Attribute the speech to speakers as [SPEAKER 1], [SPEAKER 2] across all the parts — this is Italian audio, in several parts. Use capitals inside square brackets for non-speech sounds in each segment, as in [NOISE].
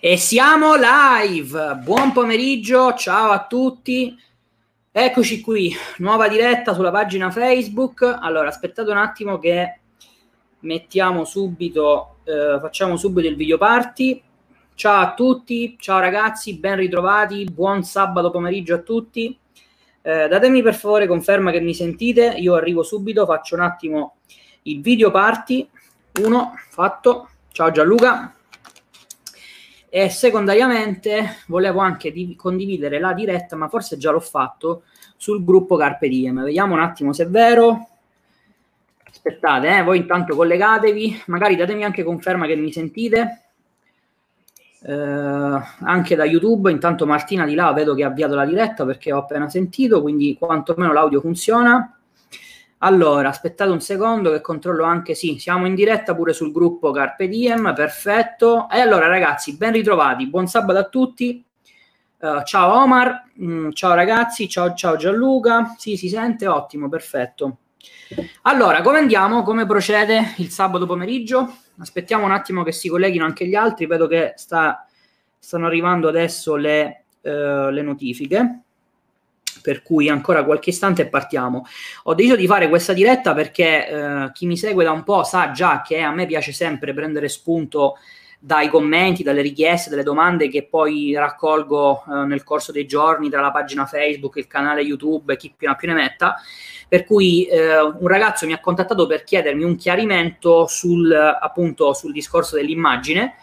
[SPEAKER 1] E siamo live. Buon pomeriggio, ciao a tutti. Eccoci qui, nuova diretta sulla pagina Facebook. Allora, aspettate un attimo che mettiamo subito, eh, facciamo subito il video party. Ciao a tutti, ciao ragazzi, ben ritrovati, buon sabato pomeriggio a tutti. Eh, datemi per favore conferma che mi sentite, io arrivo subito, faccio un attimo il video party. Uno, fatto. Ciao Gianluca. E secondariamente volevo anche di- condividere la diretta, ma forse già l'ho fatto, sul gruppo Carpe Diem. Vediamo un attimo se è vero. Aspettate, eh, voi intanto collegatevi, magari datemi anche conferma che mi sentite. Eh, anche da YouTube, intanto Martina di là vedo che ha avviato la diretta perché ho appena sentito, quindi quantomeno l'audio funziona. Allora, aspettate un secondo che controllo anche, sì, siamo in diretta pure sul gruppo Carpe Diem, perfetto. E allora ragazzi, ben ritrovati, buon sabato a tutti. Uh, ciao Omar, mm, ciao ragazzi, ciao, ciao Gianluca, sì, si sente, ottimo, perfetto. Allora, come andiamo? Come procede il sabato pomeriggio? Aspettiamo un attimo che si colleghino anche gli altri, vedo che sta, stanno arrivando adesso le, uh, le notifiche per cui ancora qualche istante e partiamo. Ho deciso di fare questa diretta perché eh, chi mi segue da un po' sa già che a me piace sempre prendere spunto dai commenti, dalle richieste, dalle domande che poi raccolgo eh, nel corso dei giorni tra la pagina Facebook, il canale YouTube, chi più ne più ne metta. Per cui eh, un ragazzo mi ha contattato per chiedermi un chiarimento sul, appunto, sul discorso dell'immagine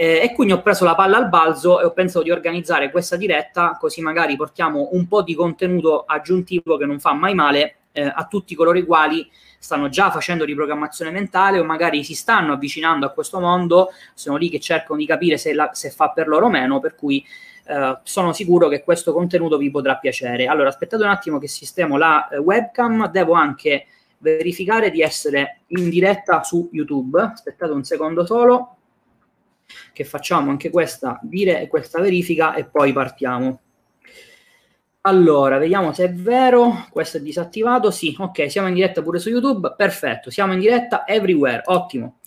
[SPEAKER 1] eh, e quindi ho preso la palla al balzo e ho pensato di organizzare questa diretta così magari portiamo un po' di contenuto aggiuntivo che non fa mai male eh, a tutti coloro i quali stanno già facendo riprogrammazione mentale o magari si stanno avvicinando a questo mondo, sono lì che cercano di capire se, la, se fa per loro o meno, per cui eh, sono sicuro che questo contenuto vi potrà piacere. Allora, aspettate un attimo che sistemo la eh, webcam, devo anche verificare di essere in diretta su YouTube, aspettate un secondo solo che facciamo anche questa, dire, questa verifica e poi partiamo. Allora, vediamo se è vero. Questo è disattivato. Sì, ok, siamo in diretta pure su YouTube. Perfetto, siamo in diretta everywhere. Ottimo.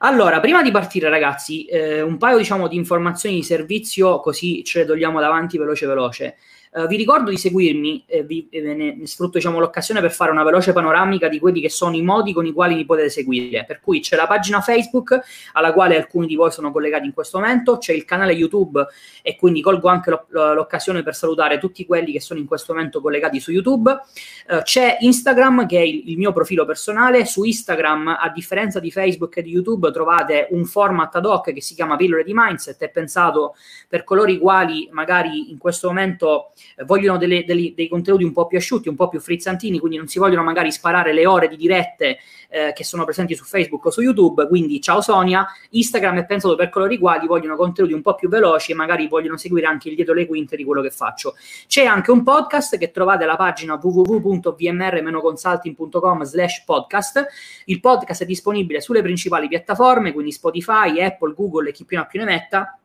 [SPEAKER 1] Allora, prima di partire, ragazzi, eh, un paio diciamo di informazioni di servizio, così ce le togliamo davanti veloce veloce. Uh, vi ricordo di seguirmi, eh, vi, eh, ne, ne, sfrutto diciamo, l'occasione per fare una veloce panoramica di quelli che sono i modi con i quali mi potete seguire. Per cui c'è la pagina Facebook, alla quale alcuni di voi sono collegati in questo momento, c'è il canale YouTube e quindi colgo anche lo, l'occasione per salutare tutti quelli che sono in questo momento collegati su YouTube. Uh, c'è Instagram, che è il, il, mio profilo personale. Su Instagram, a differenza di Facebook e di YouTube, trovate un format ad hoc che si chiama Pillole di Mindset, è pensato per coloro i quali magari in questo momento vogliono delle, delle, dei contenuti un po' più asciutti, un po' più frizzantini, quindi non si vogliono magari sparare le ore di dirette eh, che sono presenti su Facebook o su YouTube. Quindi ciao Sonia, Instagram è pensato per coloro i quali vogliono contenuti un po' più veloci e magari vogliono seguire anche il dietro le quinte di quello che faccio. C'è anche un podcast che trovate alla pagina www.vmr-consulting.com slash podcast. Il podcast è disponibile sulle principali piattaforme, quindi Spotify, Apple, Google e chi ha più ne metta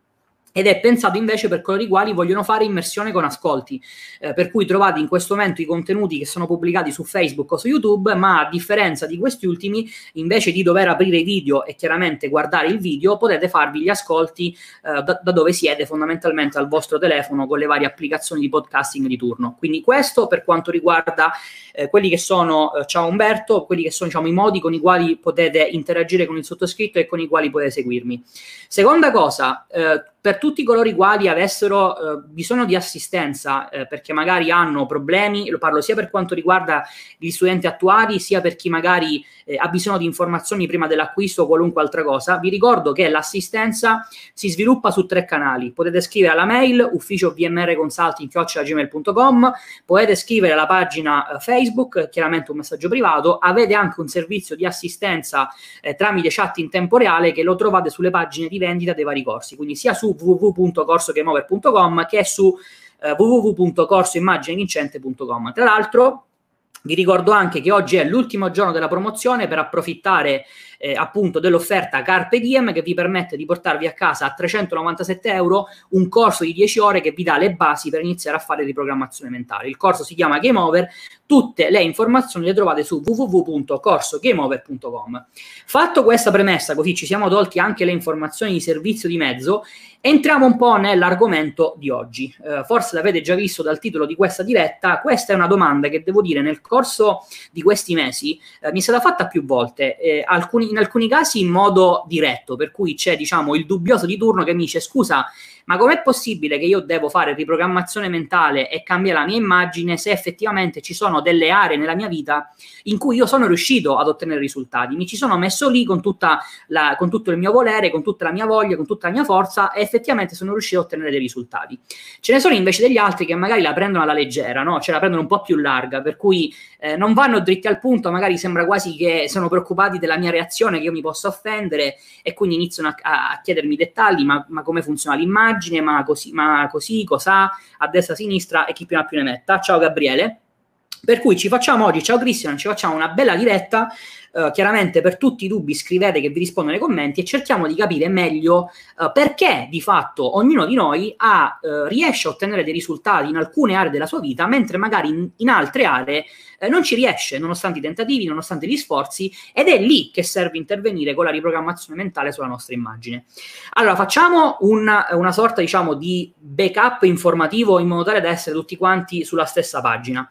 [SPEAKER 1] ed è pensato invece per coloro i quali vogliono fare immersione con ascolti, eh, per cui trovate in questo momento i contenuti che sono pubblicati su Facebook o su YouTube, ma a differenza di questi ultimi, invece di dover aprire i video e chiaramente guardare il video, potete farvi gli ascolti eh, da, da, dove siete, fondamentalmente al vostro telefono con le varie applicazioni di podcasting di turno. Quindi questo per quanto riguarda eh, quelli che sono, eh, ciao Umberto, quelli che sono diciamo, i modi con i quali potete interagire con il sottoscritto e con i quali potete seguirmi. Seconda cosa, eh, per tutti coloro i quali avessero eh, bisogno di assistenza eh, perché magari hanno problemi, lo parlo sia per quanto riguarda gli studenti attuali, sia per chi magari eh, ha bisogno di informazioni prima dell'acquisto o qualunque altra cosa, vi ricordo che l'assistenza si sviluppa su tre canali. Potete scrivere alla mail ufficio vmrconsulting.gmail.com, potete scrivere alla pagina eh, Facebook, chiaramente un messaggio privato, avete anche un servizio di assistenza eh, tramite chat in tempo reale che lo trovate sulle pagine di vendita dei vari corsi, quindi sia su www.corsogameover.com che su eh, www.corsoimmaginevincente.com. Tra l'altro Vi ricordo anche che oggi è l'ultimo giorno della promozione per approfittare eh, appunto dell'offerta Carpe Diem che vi permette di portarvi a casa a 397 euro un corso di 10 ore che vi dà le basi per iniziare a fare riprogrammazione mentale. Il corso si chiama Game Over, tutte le informazioni le trovate su www.corsogameover.com. Fatto questa premessa, così ci siamo tolti anche le informazioni di servizio di mezzo, entriamo un po' nell'argomento di oggi. Eh, forse l'avete già visto dal titolo di questa diretta, questa è una domanda che devo dire nel corso di questi mesi eh, mi è stata fatta più volte. Eh, alcuni, in alcuni casi in modo diretto, per cui c'è diciamo il dubbioso di turno che mi dice scusa, ma com'è possibile che io devo fare riprogrammazione mentale e cambiare la mia immagine se effettivamente ci sono delle aree nella mia vita in cui io sono riuscito ad ottenere risultati? Mi ci sono messo lì con, la, con tutto il mio volere, con tutta la mia voglia, con tutta la mia forza e effettivamente sono riuscito ad ottenere dei risultati. Ce ne sono invece degli altri che magari la prendono alla leggera, no? cioè la prendono un po' più larga, per cui eh, non vanno dritti al punto, magari sembra quasi che sono preoccupati della mia reazione, che io mi possa offendere e quindi iniziano a, a chiedermi dettagli, ma, ma come funziona l'immagine? Immagine, ma così, ma così, cosa, a destra, a sinistra e chi più ha più ne metta. Ciao Gabriele. Per cui ci facciamo oggi, ciao Cristian, ci facciamo una bella diretta Uh, chiaramente per tutti i dubbi scrivete che vi rispondo nei commenti e cerchiamo di capire meglio uh, perché di fatto ognuno di noi ha, uh, riesce a ottenere dei risultati in alcune aree della sua vita, mentre magari in, in altre aree non ci riesce, nonostante i tentativi, nonostante gli sforzi, ed è lì che serve intervenire con la riprogrammazione mentale sulla nostra immagine. Allora, facciamo una, una sorta, diciamo, di backup informativo in modo tale da essere tutti quanti sulla stessa pagina.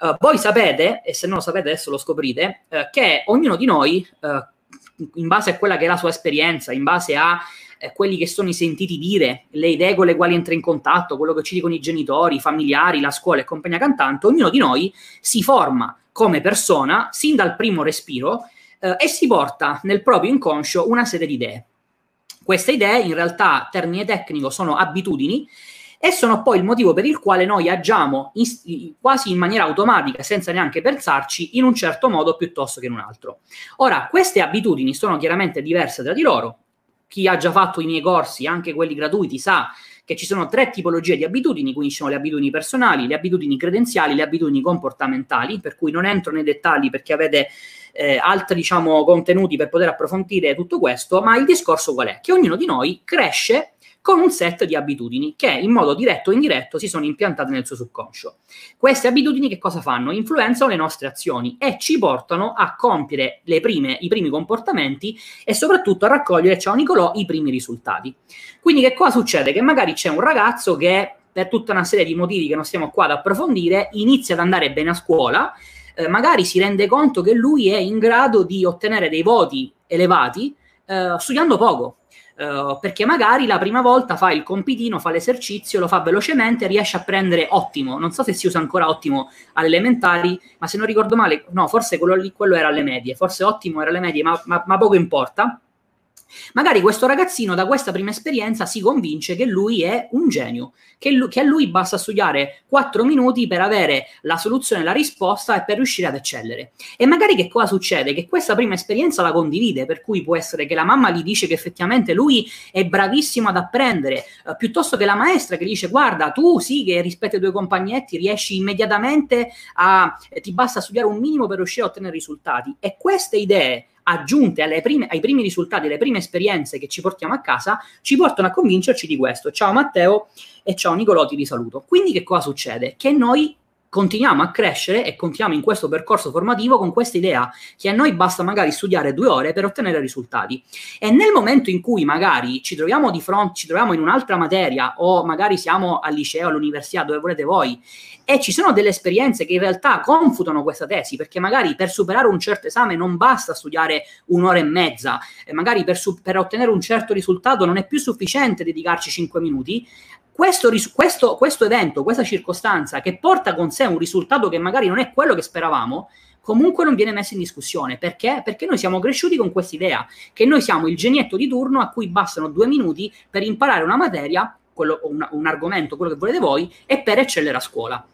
[SPEAKER 1] Uh, voi sapete, e se non lo sapete adesso lo scoprite, uh, che ognuno di noi, uh, in base a quella che è la sua esperienza, in base a quelli che sono i sentiti dire, le idee con le quali entra in contatto, quello che ci dicono i genitori, i familiari, la scuola e compagnia cantante, ognuno di noi si forma come persona sin dal primo respiro e si porta nel proprio inconscio una serie di idee. Queste idee, in realtà, termine tecnico, sono abitudini e sono poi il motivo per il quale noi agiamo in, quasi in maniera automatica, senza neanche pensarci, in un certo modo piuttosto che in un altro. Ora, queste abitudini sono chiaramente diverse tra di loro. Chi ha già fatto i miei corsi, anche quelli gratuiti, sa che ci sono tre tipologie di abitudini, quindi ci sono le abitudini personali, le abitudini credenziali, le abitudini comportamentali, per cui non entro nei dettagli perché avete eh, altri diciamo, contenuti per poter approfondire tutto questo, ma il discorso qual è? Che ognuno di noi cresce con un set di abitudini che in modo diretto o indiretto si sono impiantate nel suo subconscio. Queste abitudini che cosa fanno? Influenzano le nostre azioni e ci portano a compiere prime, i primi comportamenti e soprattutto a raccogliere, ciao Nicolò, i primi risultati. Quindi che cosa succede? Che magari c'è un ragazzo che per tutta una serie di motivi che non stiamo qua ad approfondire inizia ad andare bene a scuola, eh, magari si rende conto che lui è in grado di ottenere dei voti elevati eh, studiando poco Uh, perché magari la prima volta fa il compitino, fa l'esercizio, lo fa velocemente, riesce a prendere ottimo. Non so se si usa ancora ottimo alle elementari, ma se non ricordo male, no, forse quello, lì, quello era alle medie, forse ottimo era alle medie, ma, ma, ma poco importa. Magari questo ragazzino da questa prima esperienza si convince che lui è un genio, che, lui, che a lui basta studiare 4 minuti per avere la soluzione, la risposta e per riuscire ad eccellere. E magari che cosa succede? Che questa prima esperienza la condivide, per cui può essere che la mamma gli dice che effettivamente lui è bravissimo ad apprendere, eh, piuttosto che la maestra che gli dice guarda tu sì che rispetto ai tuoi compagnetti riesci immediatamente a, eh, ti basta studiare un minimo per riuscire a ottenere risultati. E queste idee aggiunte prime, ai primi risultati, alle prime esperienze che ci portiamo a casa, ci portano a convincerci di questo. Ciao Matteo e ciao Nicolò, ti risaluto. Quindi che cosa succede? Che noi continuiamo a crescere e continuiamo in questo percorso formativo con questa idea che a noi basta magari studiare due ore per ottenere risultati. E nel momento in cui magari ci troviamo di fronte, ci troviamo in un'altra materia o magari siamo al liceo, all'università, dove volete voi, e ci sono delle esperienze che in realtà confutano questa tesi, perché magari per superare un certo esame non basta studiare un'ora e mezza, e magari per, su- per ottenere un certo risultato non è più sufficiente dedicarci cinque minuti, questo, questo, questo evento, questa circostanza che porta con sé un risultato che magari non è quello che speravamo, comunque non viene messo in discussione. Perché? Perché noi siamo cresciuti con questa idea, che noi siamo il genietto di turno a cui bastano due minuti per imparare una materia, quello, un, un argomento, quello che volete voi, e per eccellere a scuola.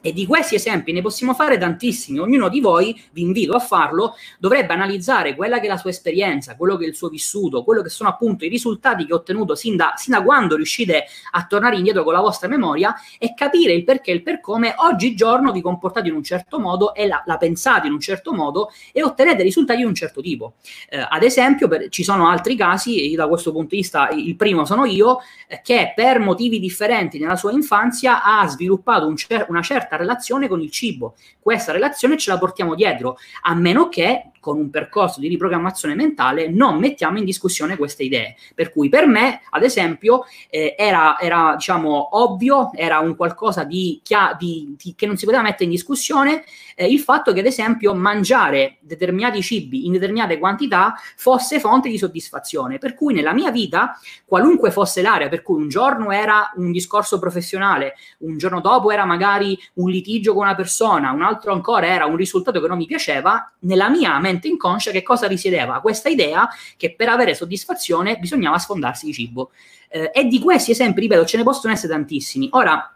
[SPEAKER 1] E di questi esempi ne possiamo fare tantissimi. Ognuno di voi, vi invito a farlo, dovrebbe analizzare quella che è la sua esperienza, quello che è il suo vissuto, quello che sono appunto i risultati che ha ottenuto sin da, sin da quando riuscite a tornare indietro con la vostra memoria e capire il perché e il per come oggigiorno vi comportate in un certo modo e la, la pensate in un certo modo e ottenete risultati di un certo tipo. Eh, ad esempio, per, ci sono altri casi, da questo punto di vista il primo sono io, eh, che per motivi differenti nella sua infanzia ha sviluppato un cer- una certa certa relazione con il cibo. Questa relazione ce la portiamo dietro, a meno che con un percorso di riprogrammazione mentale non mettiamo in discussione queste idee. Per cui per me, ad esempio, eh, era, era, diciamo ovvio, era un qualcosa di, di, di, che non si poteva mettere in discussione eh, il fatto che, ad esempio, mangiare determinati cibi in determinate quantità fosse fonte di soddisfazione. Per cui nella mia vita, qualunque fosse l'area, per cui un giorno era un discorso professionale, un giorno dopo era magari un litigio con una persona, un altro ancora era un risultato che non mi piaceva, nella mia mente inconscia che cosa risiedeva? Questa idea che per avere soddisfazione bisognava sfondarsi di cibo. Eh, e di questi esempi, ripeto, ce ne possono essere tantissimi. Ora,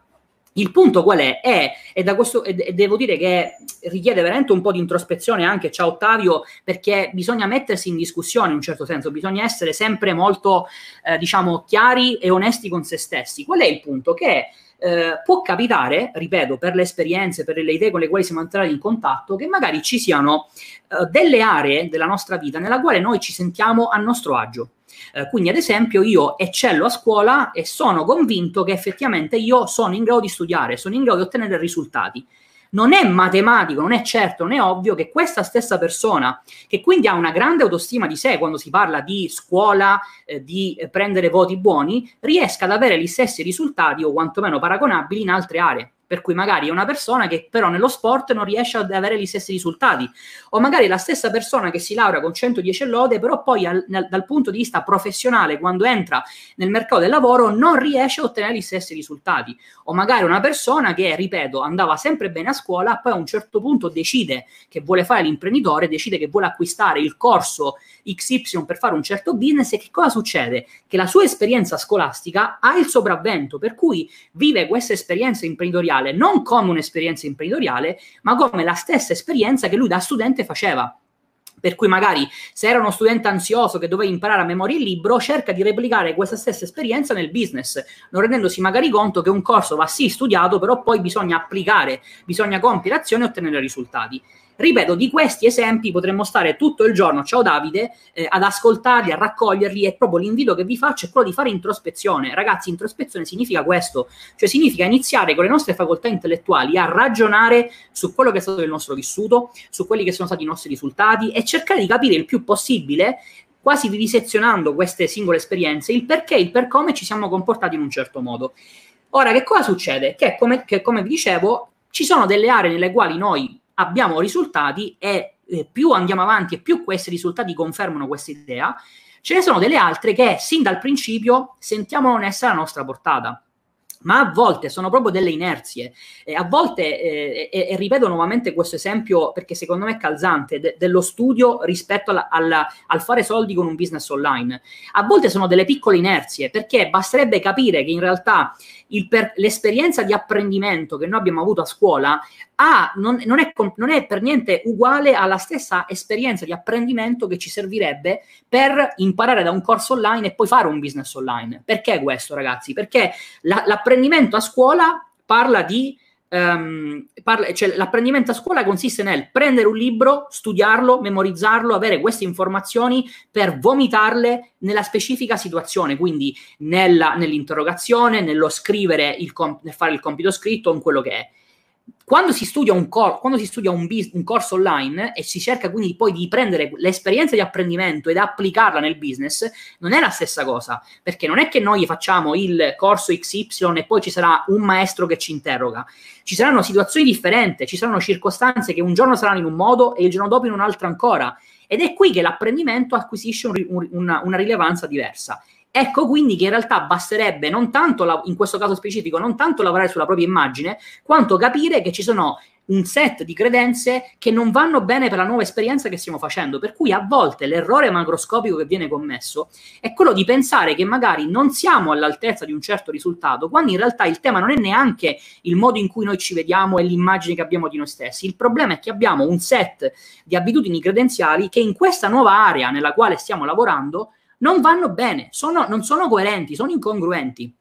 [SPEAKER 1] il punto qual è? È, è da questo, e devo dire che richiede veramente un po' di introspezione anche, ciao Ottavio, perché bisogna mettersi in discussione in un certo senso, bisogna essere sempre molto, eh, diciamo, chiari e onesti con se stessi. Qual è il punto? Che eh, può capitare, ripeto, per le esperienze, per le idee con le quali siamo entrati in contatto, che magari ci siano eh, delle aree della nostra vita nella quale noi ci sentiamo a nostro agio. Eh, quindi, ad esempio, io eccello a scuola e sono convinto che effettivamente io sono in grado di studiare, sono in grado di ottenere risultati non è matematico, non è certo, non è ovvio che questa stessa persona, che quindi ha una grande autostima di sé quando si parla di scuola, eh, di prendere voti buoni, riesca ad avere gli stessi risultati o quantomeno paragonabili in altre aree per cui magari è una persona che però nello sport non riesce ad avere gli stessi risultati, o magari la stessa persona che si laurea con 110 lode, però poi al, nel, dal punto di vista professionale, quando entra nel mercato del lavoro, non riesce a ottenere gli stessi risultati, o magari una persona che, ripeto, andava sempre bene a scuola, poi a un certo punto decide che vuole fare l'imprenditore, decide che vuole acquistare il corso XY per fare un certo business e che cosa succede? Che la sua esperienza scolastica ha il sopravvento, per cui vive questa esperienza imprenditoriale non come un'esperienza imprenditoriale, ma come la stessa esperienza che lui da studente faceva. Per cui magari se era uno studente ansioso che doveva imparare a memoria il libro, cerca di replicare questa stessa esperienza nel business, non rendendosi magari conto che un corso va sì studiato, però poi bisogna applicare, bisogna compiere azioni e ottenere risultati. Ripeto, di questi esempi potremmo stare tutto il giorno, ciao Davide, eh, ad ascoltarli, a raccoglierli e proprio l'invito che vi faccio è quello di fare introspezione. Ragazzi, introspezione significa questo, cioè significa iniziare con le nostre facoltà intellettuali a ragionare su quello che è stato il nostro vissuto, su quelli che sono stati i nostri risultati e cercare di capire il più possibile quasi vivisezionando queste singole esperienze, il perché il per come ci siamo comportati in un certo modo. Ora, che cosa succede? Che come, che, come vi dicevo, ci sono delle aree nelle quali noi abbiamo risultati e eh, più andiamo avanti e più questi risultati confermano questa idea, ce ne sono delle altre che sin dal principio sentiamo non essere alla nostra portata ma a volte sono proprio delle inerzie. E a volte, eh, e, e, ripeto nuovamente questo esempio perché secondo me è calzante, de, dello studio rispetto alla, alla, al fare soldi con un business online. A volte sono delle piccole inerzie perché basterebbe capire che in realtà per, l'esperienza di apprendimento che noi abbiamo avuto a scuola ha, non, non, è, non, è, per niente uguale alla stessa esperienza di apprendimento che ci servirebbe per imparare da un corso online e poi fare un business online. Perché questo, ragazzi? Perché la, l'apprendimento a scuola parla di Um, parla, cioè, l'apprendimento a scuola consiste nel prendere un libro, studiarlo, memorizzarlo, avere queste informazioni per vomitarle nella specifica situazione, quindi nella, nell'interrogazione, nello scrivere, il nel fare il compito scritto, in quello che è quando si studia un, cor- quando si studia un, bis- un, corso online e si cerca quindi poi di prendere l'esperienza di apprendimento ed applicarla nel business, non è la stessa cosa, perché non è che noi facciamo il corso XY e poi ci sarà un maestro che ci interroga. Ci saranno situazioni differenti, ci saranno circostanze che un giorno saranno in un modo e il giorno dopo in un altro ancora. Ed è qui che l'apprendimento acquisisce un, una, una rilevanza diversa. Ecco quindi che in realtà basterebbe non tanto, in questo caso specifico, non tanto lavorare sulla propria immagine, quanto capire che ci sono un set di credenze che non vanno bene per la nuova esperienza che stiamo facendo. Per cui a volte l'errore macroscopico che viene commesso è quello di pensare che magari non siamo all'altezza di un certo risultato, quando in realtà il tema non è neanche il modo in cui noi ci vediamo e l'immagine che abbiamo di noi stessi. Il problema è che abbiamo un set di abitudini credenziali che in questa nuova area nella quale stiamo lavorando non vanno bene, sono, non sono coerenti, sono incongruenti.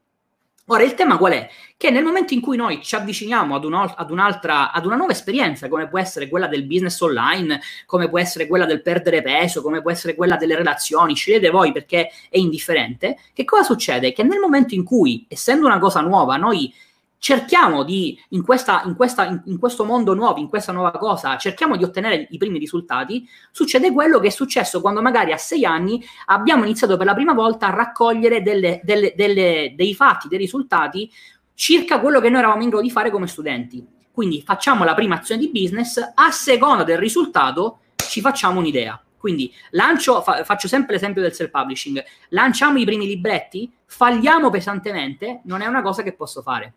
[SPEAKER 1] Ora, il tema qual è? Che nel momento in cui noi ci avviciniamo ad, un, ad, un'altra, ad una nuova esperienza, come può essere quella del business online, come può essere quella del perdere peso, come può essere quella delle relazioni, scegliete voi perché è indifferente, che cosa succede? Che nel momento in cui, essendo una cosa nuova, noi cerchiamo di, in, questa, in, questa, in, in, questo mondo nuovo, in questa nuova cosa, cerchiamo di ottenere i primi risultati, succede quello che è successo quando magari a sei anni abbiamo iniziato per la prima volta a raccogliere delle, delle, delle, dei fatti, dei risultati circa quello che noi eravamo in grado di fare come studenti. Quindi facciamo la prima azione di business, a seconda del risultato ci facciamo un'idea. Quindi lancio, fa, faccio sempre l'esempio del self-publishing, lanciamo i primi libretti, falliamo pesantemente, non è una cosa che posso fare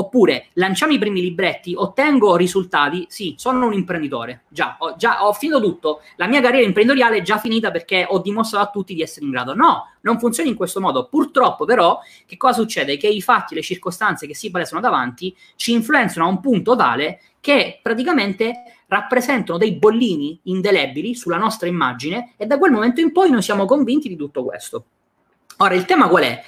[SPEAKER 1] Oppure lanciamo i primi libretti, ottengo risultati, sì, sono un imprenditore, già ho, già, ho finito tutto, la mia carriera imprenditoriale è già finita perché ho dimostrato a tutti di essere in grado. No, non funziona in questo modo. Purtroppo però, che cosa succede? Che i fatti, le circostanze che si palesano davanti ci influenzano a un punto tale che praticamente rappresentano dei bollini indelebili sulla nostra immagine e da quel momento in poi noi siamo convinti di tutto questo. Ora, il tema qual è?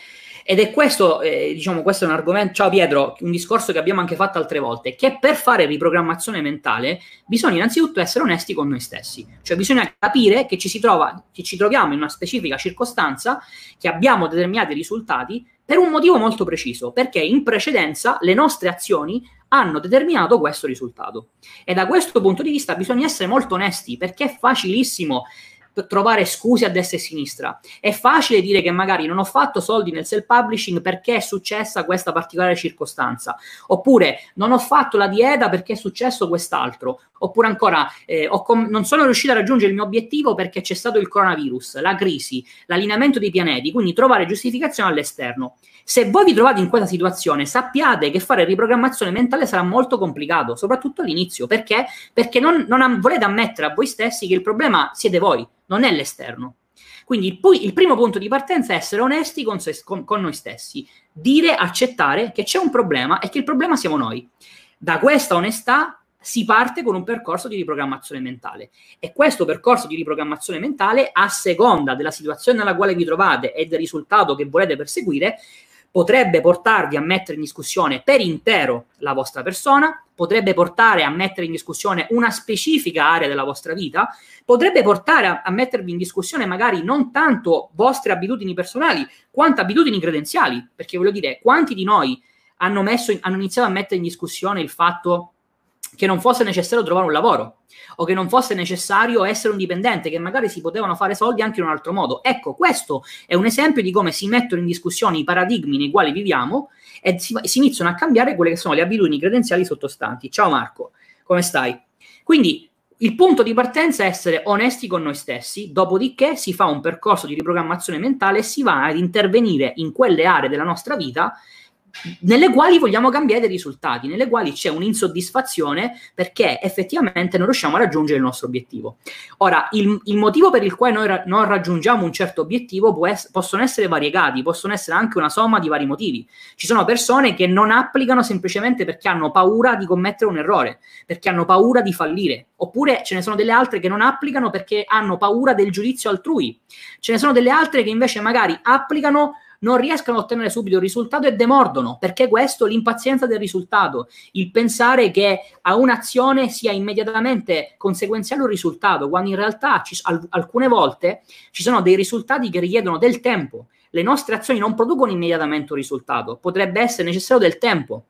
[SPEAKER 1] Ed è questo, eh, diciamo, questo è un argomento, ciao Pietro, un discorso che abbiamo anche fatto altre volte, che per fare riprogrammazione mentale bisogna innanzitutto essere onesti con noi stessi, cioè bisogna capire che ci si trova, che ci troviamo in una specifica circostanza, che abbiamo determinati risultati per un motivo molto preciso, perché in precedenza le nostre azioni hanno determinato questo risultato. E da questo punto di vista bisogna essere molto onesti, perché è facilissimo trovare scuse a destra e a sinistra. È facile dire che magari non ho fatto soldi nel self-publishing perché è successa questa particolare circostanza, oppure non ho fatto la dieta perché è successo quest'altro, oppure ancora eh, com- non sono riuscito a raggiungere il mio obiettivo perché c'è stato il coronavirus, la crisi, l'allineamento dei pianeti, quindi trovare giustificazione all'esterno. Se voi vi trovate in questa situazione, sappiate che fare riprogrammazione mentale sarà molto complicato, soprattutto all'inizio. Perché? Perché non, non am- volete ammettere a voi stessi che il problema siete voi, non è l'esterno. Quindi poi il primo punto di partenza è essere onesti con, se, con, con noi stessi, dire, accettare che c'è un problema e che il problema siamo noi. Da questa onestà si parte con un percorso di riprogrammazione mentale e questo percorso di riprogrammazione mentale, a seconda della situazione nella quale vi trovate e del risultato che volete perseguire, potrebbe portarvi a mettere in discussione per intero la vostra persona, potrebbe portare a mettere in discussione una specifica area della vostra vita, potrebbe portare a, a mettervi in discussione magari non tanto vostre abitudini personali, quanto abitudini credenziali, perché voglio dire, quanti di noi hanno, messo, hanno iniziato a mettere in discussione il fatto che non fosse necessario trovare un lavoro o che non fosse necessario essere un dipendente, che magari si potevano fare soldi anche in un altro modo. Ecco, questo è un esempio di come si mettono in discussione i paradigmi nei quali viviamo e si, si iniziano a cambiare quelle che sono le abitudini credenziali sottostanti. Ciao Marco, come stai? Quindi il punto di partenza è essere onesti con noi stessi, dopodiché si fa un percorso di riprogrammazione mentale e si va ad intervenire in quelle aree della nostra vita nelle quali vogliamo cambiare dei risultati, nelle quali c'è un'insoddisfazione perché effettivamente non riusciamo a raggiungere il nostro obiettivo. Ora, il, il motivo per il quale noi ra- non raggiungiamo un certo obiettivo es- possono essere variegati, possono essere anche una somma di vari motivi. Ci sono persone che non applicano semplicemente perché hanno paura di commettere un errore, perché hanno paura di fallire, oppure ce ne sono delle altre che non applicano perché hanno paura del giudizio altrui. Ce ne sono delle altre che invece magari applicano non riescono a ottenere subito il risultato e demordono, perché questo l'impazienza del risultato, il pensare che a un'azione sia immediatamente conseguenziale un risultato, quando in realtà ci, al, alcune volte ci sono dei risultati che richiedono del tempo. Le nostre azioni non producono immediatamente un risultato, potrebbe essere necessario del tempo.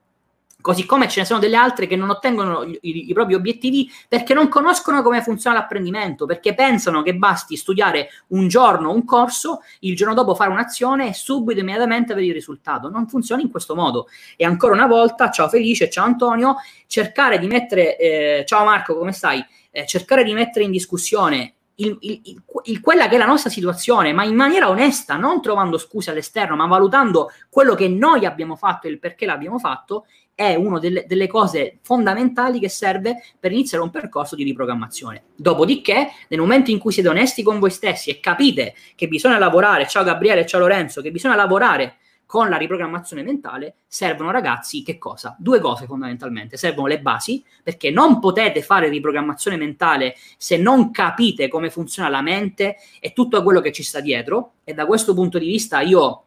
[SPEAKER 1] Così come ce ne sono delle altre che non ottengono i, i, i, propri obiettivi perché non conoscono come funziona l'apprendimento, perché pensano che basti studiare un giorno un corso, il giorno dopo fare un'azione e subito immediatamente avere il risultato. Non funziona in questo modo. E ancora una volta, ciao Felice, ciao Antonio, cercare di mettere, eh, ciao Marco, come stai? Eh, cercare di mettere in discussione il, il, il, quella che è la nostra situazione, ma in maniera onesta, non trovando scuse all'esterno, ma valutando quello che noi abbiamo fatto e il perché l'abbiamo fatto, è una delle, delle, cose fondamentali che serve per iniziare un percorso di riprogrammazione. Dopodiché, nel momento in cui siete onesti con voi stessi e capite che bisogna lavorare, ciao Gabriele, ciao Lorenzo, che bisogna lavorare con la riprogrammazione mentale servono ragazzi che cosa? Due cose fondamentalmente. Servono le basi, perché non potete fare riprogrammazione mentale se non capite come funziona la mente e tutto quello che ci sta dietro. E da questo punto di vista io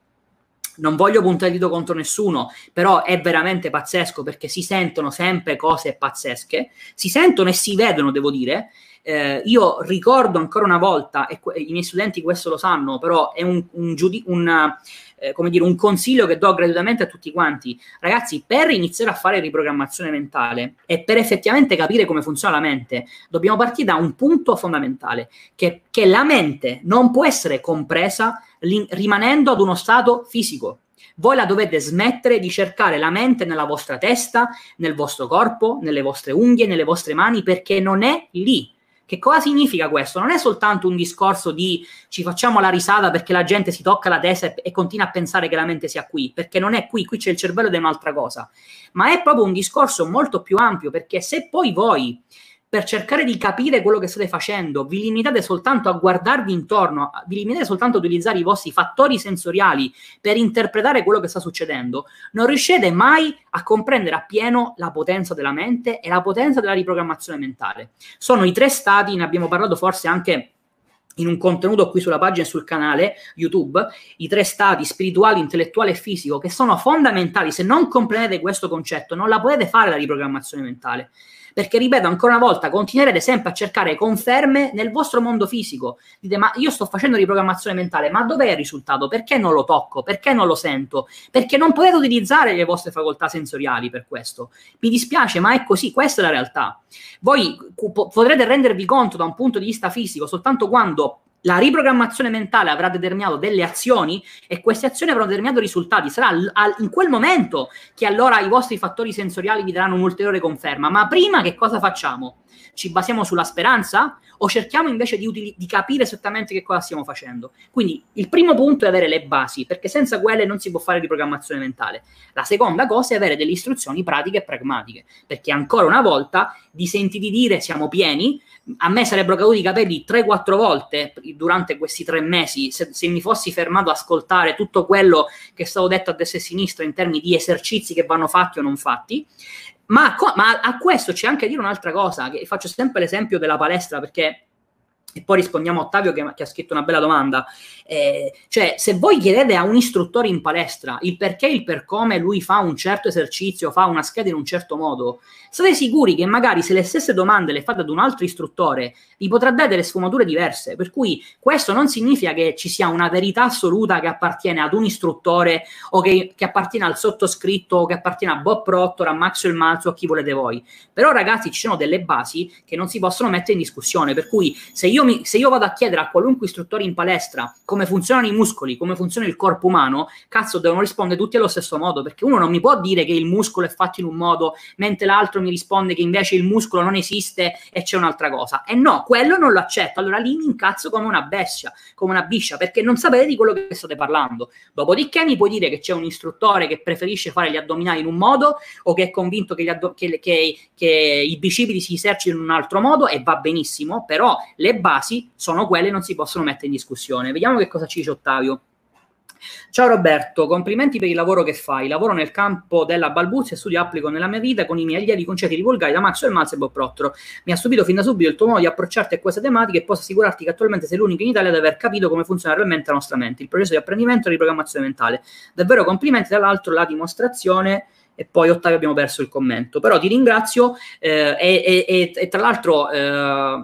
[SPEAKER 1] non voglio puntare il dito contro nessuno, però è veramente pazzesco perché si sentono sempre cose pazzesche, si sentono e si vedono, devo dire. Eh, io ricordo ancora una volta, e i miei studenti questo lo sanno, però è un, un, giudi- un eh, come dire, un consiglio che do gratuitamente a tutti quanti. Ragazzi, per iniziare a fare riprogrammazione mentale e per effettivamente capire come funziona la mente, dobbiamo partire da un punto fondamentale, che, che la mente non può essere compresa li, rimanendo ad uno stato fisico. Voi la dovete smettere di cercare la mente nella vostra testa, nel vostro corpo, nelle vostre unghie, nelle vostre mani, perché non è lì che cosa significa questo? Non è soltanto un discorso di ci facciamo la risata perché la gente si tocca la testa e, continua a pensare che la mente sia qui, perché non è qui, qui c'è il cervello ed è un'altra cosa, ma è proprio un discorso molto più ampio, perché se poi voi per cercare di capire quello che state facendo, vi limitate soltanto a guardarvi intorno, vi limitate soltanto a utilizzare i vostri fattori sensoriali per interpretare quello che sta succedendo, non riuscite mai a comprendere appieno la potenza della mente e la potenza della riprogrammazione mentale. Sono i tre stati, ne abbiamo parlato forse anche in un contenuto qui sulla pagina e sul canale YouTube, i tre stati spirituali, intellettuale e fisico, che sono fondamentali. Se non comprendete questo concetto, non la potete fare la riprogrammazione mentale perché ripeto ancora una volta, continuerete sempre a cercare conferme nel vostro mondo fisico. Dite, ma io sto facendo riprogrammazione mentale, ma dov'è il risultato? Perché non lo tocco? Perché non lo sento? Perché non potete utilizzare le vostre facoltà sensoriali per questo. Mi dispiace, ma è così, questa è la realtà. Voi potrete rendervi conto da un punto di vista fisico soltanto quando la riprogrammazione mentale avrà determinato delle azioni e queste azioni avranno determinato risultati. Sarà in quel momento che allora i vostri fattori sensoriali vi daranno un'ulteriore conferma. Ma prima che cosa facciamo? Ci basiamo sulla speranza o cerchiamo invece di, utili- di capire esattamente che cosa stiamo facendo? Quindi il primo punto è avere le basi, perché senza quelle non si può fare riprogrammazione mentale. La seconda cosa è avere delle istruzioni pratiche e pragmatiche, perché ancora una volta di sentiti dire siamo pieni, a me sarebbero caduti i capelli 3-4 volte durante questi tre mesi se, se, mi fossi fermato ad ascoltare tutto quello che è stato detto a destra e a sinistra in termini di esercizi che vanno fatti o non fatti. Ma, ma a questo c'è anche dire un'altra cosa, che faccio sempre l'esempio della palestra perché e poi rispondiamo a Ottavio che, che, ha scritto una bella domanda. Eh, cioè, se voi chiedete a un istruttore in palestra il perché il per come lui fa un certo esercizio, fa una scheda in un certo modo, state sicuri che magari se le stesse domande le fate ad un altro istruttore, vi potrà dare delle sfumature diverse. Per cui questo non significa che ci sia una verità assoluta che appartiene ad un istruttore o che, che appartiene al sottoscritto o che appartiene a Bob Proctor, a Maxwell Malzo, a chi volete voi. Però ragazzi ci sono delle basi che non si possono mettere in discussione, per cui se io mi, se io vado a chiedere a qualunque istruttore in palestra come funzionano i muscoli, come funziona il corpo umano, cazzo, devono rispondere tutti allo stesso modo, perché uno non mi può dire che il muscolo è fatto in un modo, mentre l'altro mi risponde che invece il muscolo non esiste e c'è un'altra cosa. E no, quello non lo accetto. Allora lì mi incazzo come una bestia, come una biscia, perché non sapete di quello che state parlando. Dopodiché mi puoi dire che c'è un istruttore che preferisce fare gli addominali in un modo o che è convinto che, addo- che, che, che i bicipiti si esercitino in un altro modo e va benissimo, però le basi basi sono quelle non si possono mettere in discussione. Vediamo che cosa ci dice Ottavio. Ciao Roberto, complimenti per il lavoro che fai. Lavoro nel campo della balbuzia e studio applico nella mia vita con i miei allievi concetti divulgati da Maxwell Malz e Bob Prottero. Mi ha stupito fin da subito il tuo modo di approcciarti a queste tematiche e posso assicurarti che attualmente sei l'unico in Italia ad aver capito come funziona realmente la nostra mente, il processo di apprendimento e di programmazione mentale. Davvero complimenti, dall'altro la dimostrazione e poi Ottavio abbiamo perso il commento. Però ti ringrazio eh, e, e, e, tra l'altro eh,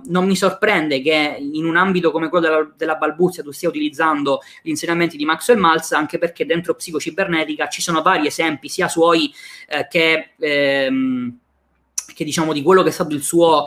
[SPEAKER 1] non mi sorprende che in un ambito come quello della, della, balbuzia tu stia utilizzando gli insegnamenti di Maxwell Maltz, anche perché dentro psicocibernetica ci sono vari esempi, sia suoi eh, che, ehm, che diciamo di quello che è stato il suo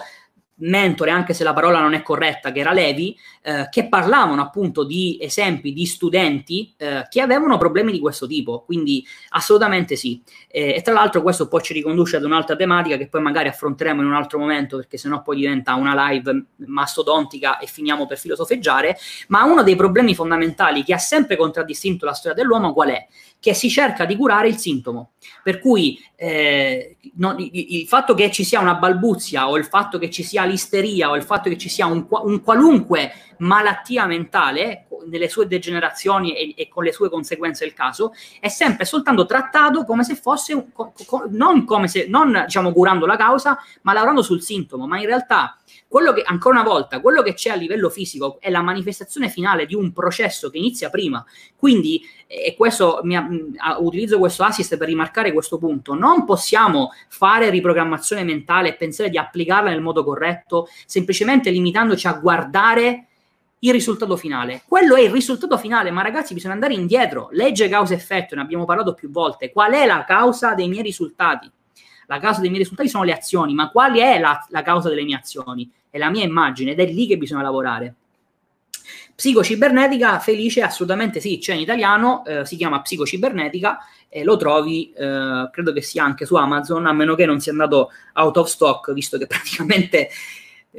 [SPEAKER 1] mentore, anche se la parola non è corretta, che era Levi, eh, che parlavano appunto di esempi di studenti eh, che avevano problemi di questo tipo. Quindi assolutamente sì. Eh, e tra l'altro questo poi ci riconduce ad un'altra tematica che poi magari affronteremo in un altro momento, perché sennò poi diventa una live mastodontica e finiamo per filosofeggiare. Ma uno dei problemi fondamentali che ha sempre contraddistinto la storia dell'uomo qual è? Che si cerca di curare il sintomo. Per cui eh, no, il, fatto che ci sia una balbuzia o il fatto che ci sia l'isteria o il fatto che ci sia un, un qualunque malattia mentale nelle sue degenerazioni e, e, con le sue conseguenze del caso è sempre soltanto trattato come se fosse co, co, non come se non diciamo curando la causa ma lavorando sul sintomo ma in realtà quello che, ancora una volta, quello che c'è a livello fisico è la manifestazione finale di un processo che inizia prima. Quindi, e questo mi, utilizzo questo assist per rimarcare questo punto, non possiamo fare riprogrammazione mentale e pensare di applicarla nel modo corretto semplicemente limitandoci a guardare il risultato finale. Quello è il risultato finale, ma ragazzi bisogna andare indietro. Legge causa-effetto, ne abbiamo parlato più volte. Qual è la causa dei miei risultati? La causa dei miei risultati sono le azioni, ma qual è la, la causa delle mie azioni? È la mia immagine ed è lì che bisogna lavorare. Psicocibernetica, felice, assolutamente sì, c'è in italiano, eh, si chiama Psicocibernetica e lo trovi, eh, credo che sia anche su Amazon, a meno che non sia andato out of stock, visto che [LAUGHS] praticamente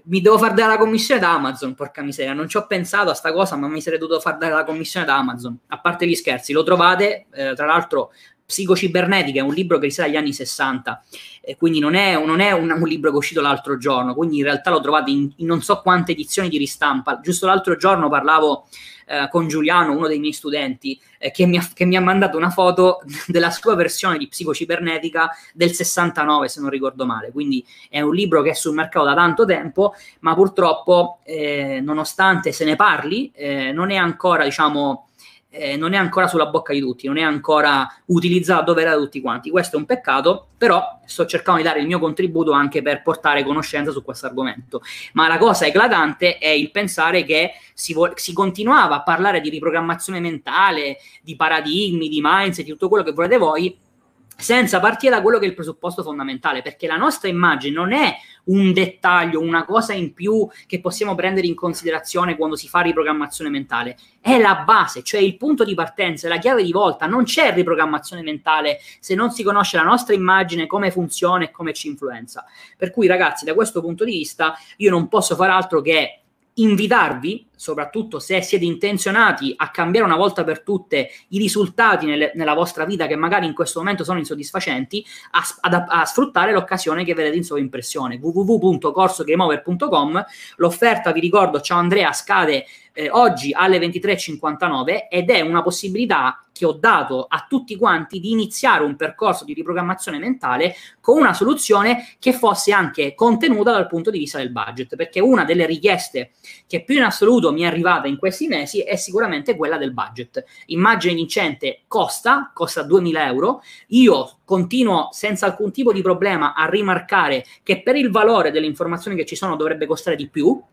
[SPEAKER 1] mi devo far dare la commissione da Amazon, porca miseria, non ci ho pensato a sta cosa, ma mi sarei dovuto far dare la commissione da Amazon. A parte gli scherzi, lo trovate, eh, tra l'altro Psicocibernetica è un libro che risale agli anni 60, e quindi non è, non è un, un, libro che è uscito l'altro giorno, quindi in realtà lo trovate in, in non so quante edizioni di ristampa. Giusto l'altro giorno parlavo eh, con Giuliano, uno dei miei studenti, eh, che, mi ha, che, mi ha, mandato una foto [LAUGHS] della sua versione di Psicocibernetica del 69, se non ricordo male. Quindi è un libro che è sul mercato da tanto tempo, ma purtroppo, eh, nonostante se ne parli, eh, non è ancora, diciamo, eh, non è ancora sulla bocca di tutti, non è ancora utilizzato dove era da tutti quanti. Questo è un peccato, però sto cercando di dare il mio contributo anche per portare conoscenza su questo argomento. Ma la cosa eclatante è il pensare che si, vo- si continuava a parlare di riprogrammazione mentale, di paradigmi, di mindset, di tutto quello che volete voi, senza partire da quello che è il presupposto fondamentale, perché la nostra immagine non è un dettaglio, una cosa in più che possiamo prendere in considerazione quando si fa riprogrammazione mentale, è la base, cioè il punto di partenza, la chiave di volta, non c'è riprogrammazione mentale se non si conosce la nostra immagine, come funziona e come ci influenza. Per cui ragazzi, da questo punto di vista io non posso fare altro che invitarvi, soprattutto se siete intenzionati a cambiare una volta per tutte i risultati nelle, nella vostra vita che magari in questo momento sono insoddisfacenti, a, a, a sfruttare l'occasione che vedete in sovraimpressione www.corsogameover.com l'offerta vi ricordo, ciao Andrea, scade eh, oggi alle 23.59 ed è una possibilità che ho dato a tutti quanti di iniziare un percorso di riprogrammazione mentale con una soluzione che fosse anche contenuta dal punto di vista del budget, perché una delle richieste che più in assoluto mi è arrivata in questi mesi è sicuramente quella del budget. Immagine vincente costa, costa 2000 euro, io continuo senza alcun tipo di problema a rimarcare che per il valore delle informazioni che ci sono dovrebbe costare di più,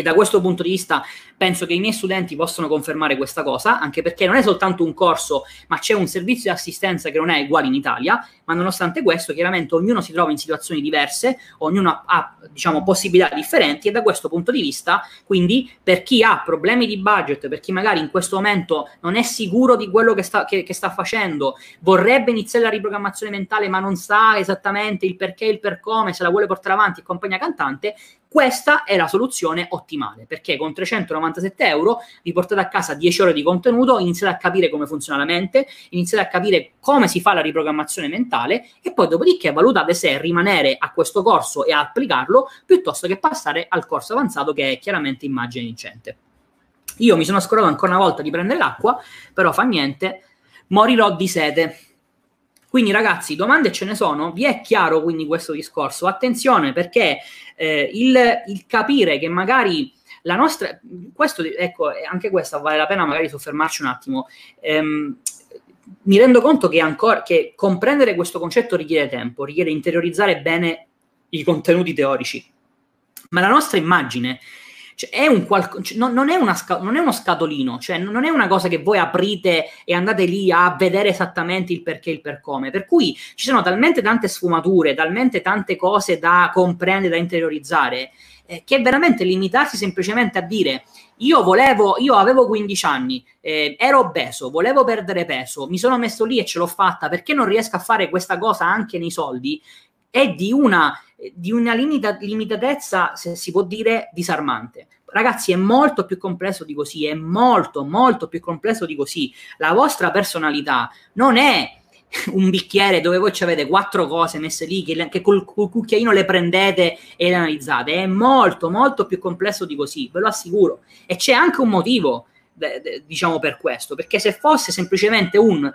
[SPEAKER 1] e da questo punto di vista penso che i miei studenti possano confermare questa cosa, anche perché non è soltanto un corso, ma c'è un servizio di assistenza che non è uguale in Italia, ma nonostante questo chiaramente ognuno si trova in situazioni diverse, ognuno ha diciamo, possibilità differenti e da questo punto di vista, quindi per chi ha problemi di budget, per chi magari in questo momento non è sicuro di quello che sta, che, che sta facendo, vorrebbe iniziare la riprogrammazione mentale ma non sa esattamente il perché, il per come, se la vuole portare avanti e compagnia cantante, questa è la soluzione ottimale perché con 397 euro vi portate a casa 10 ore di contenuto, iniziate a capire come funziona la mente, iniziate a capire come si fa la riprogrammazione mentale e poi dopodiché valutate se rimanere a questo corso e applicarlo piuttosto che passare al corso avanzato che è chiaramente immagine vincente. Io mi sono scordato ancora una volta di prendere l'acqua, però fa niente, morirò di sete. Quindi ragazzi, domande ce ne sono, vi è chiaro quindi questo discorso? Attenzione perché eh, il, il, capire che magari la nostra, questo, ecco, anche questa vale la pena magari soffermarci un attimo. Ehm, mi rendo conto che, ancora, che comprendere questo concetto richiede tempo, richiede interiorizzare bene i contenuti teorici, ma la nostra immagine cioè, è un qual- cioè, non, non, è sca- non, è uno scatolino, cioè non è una cosa che voi aprite e andate lì a vedere esattamente il perché e il per come. Per cui ci sono talmente tante sfumature, talmente tante cose da comprendere, da interiorizzare, eh, che veramente limitarsi semplicemente a dire io volevo, io avevo 15 anni, eh, ero obeso, volevo perdere peso, mi sono messo lì e ce l'ho fatta, perché non riesco a fare questa cosa anche nei soldi? È di una di una limita- limitatezza, se si può dire, disarmante. Ragazzi, è molto più complesso di così, è molto, molto più complesso di così. La vostra personalità non è [LAUGHS] un bicchiere dove voi avete quattro cose messe lì che, che col, col, cucchiaino le prendete e le analizzate. È molto, molto più complesso di così, ve lo assicuro. E c'è anche un motivo, diciamo, per questo, perché se fosse semplicemente un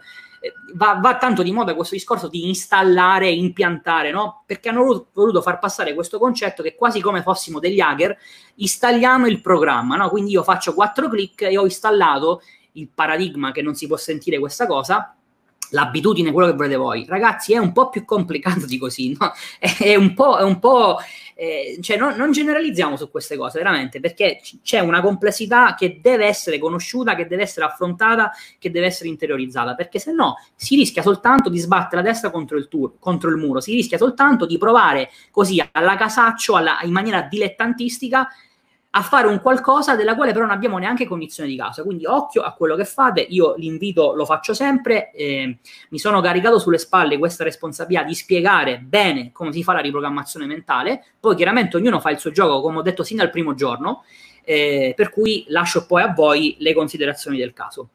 [SPEAKER 1] va, va, tanto di moda questo discorso di installare, impiantare, no? Perché hanno voluto, voluto, far passare questo concetto che quasi come fossimo degli hacker, installiamo il programma, no? Quindi io faccio quattro clic e ho installato il paradigma che non si può sentire questa cosa, l'abitudine, quello che volete voi. Ragazzi, è un po' più complicato di così, no? [LAUGHS] È un po', è un po' eh, cioè non, non, generalizziamo su queste cose, veramente, perché c- c'è una complessità che deve essere conosciuta, che deve essere affrontata, che deve essere interiorizzata, perché se no si rischia soltanto di sbattere la testa contro il, tour, contro il muro, si rischia soltanto di provare così alla casaccio, alla, in maniera dilettantistica, a fare un qualcosa della quale però non abbiamo neanche cognizione di causa. Quindi occhio a quello che fate, io l'invito lo faccio sempre, eh, mi sono caricato sulle spalle questa responsabilità di spiegare bene come si fa la riprogrammazione mentale, poi chiaramente ognuno fa il suo gioco, come ho detto sin dal primo giorno, eh, per cui lascio poi a voi le considerazioni del caso.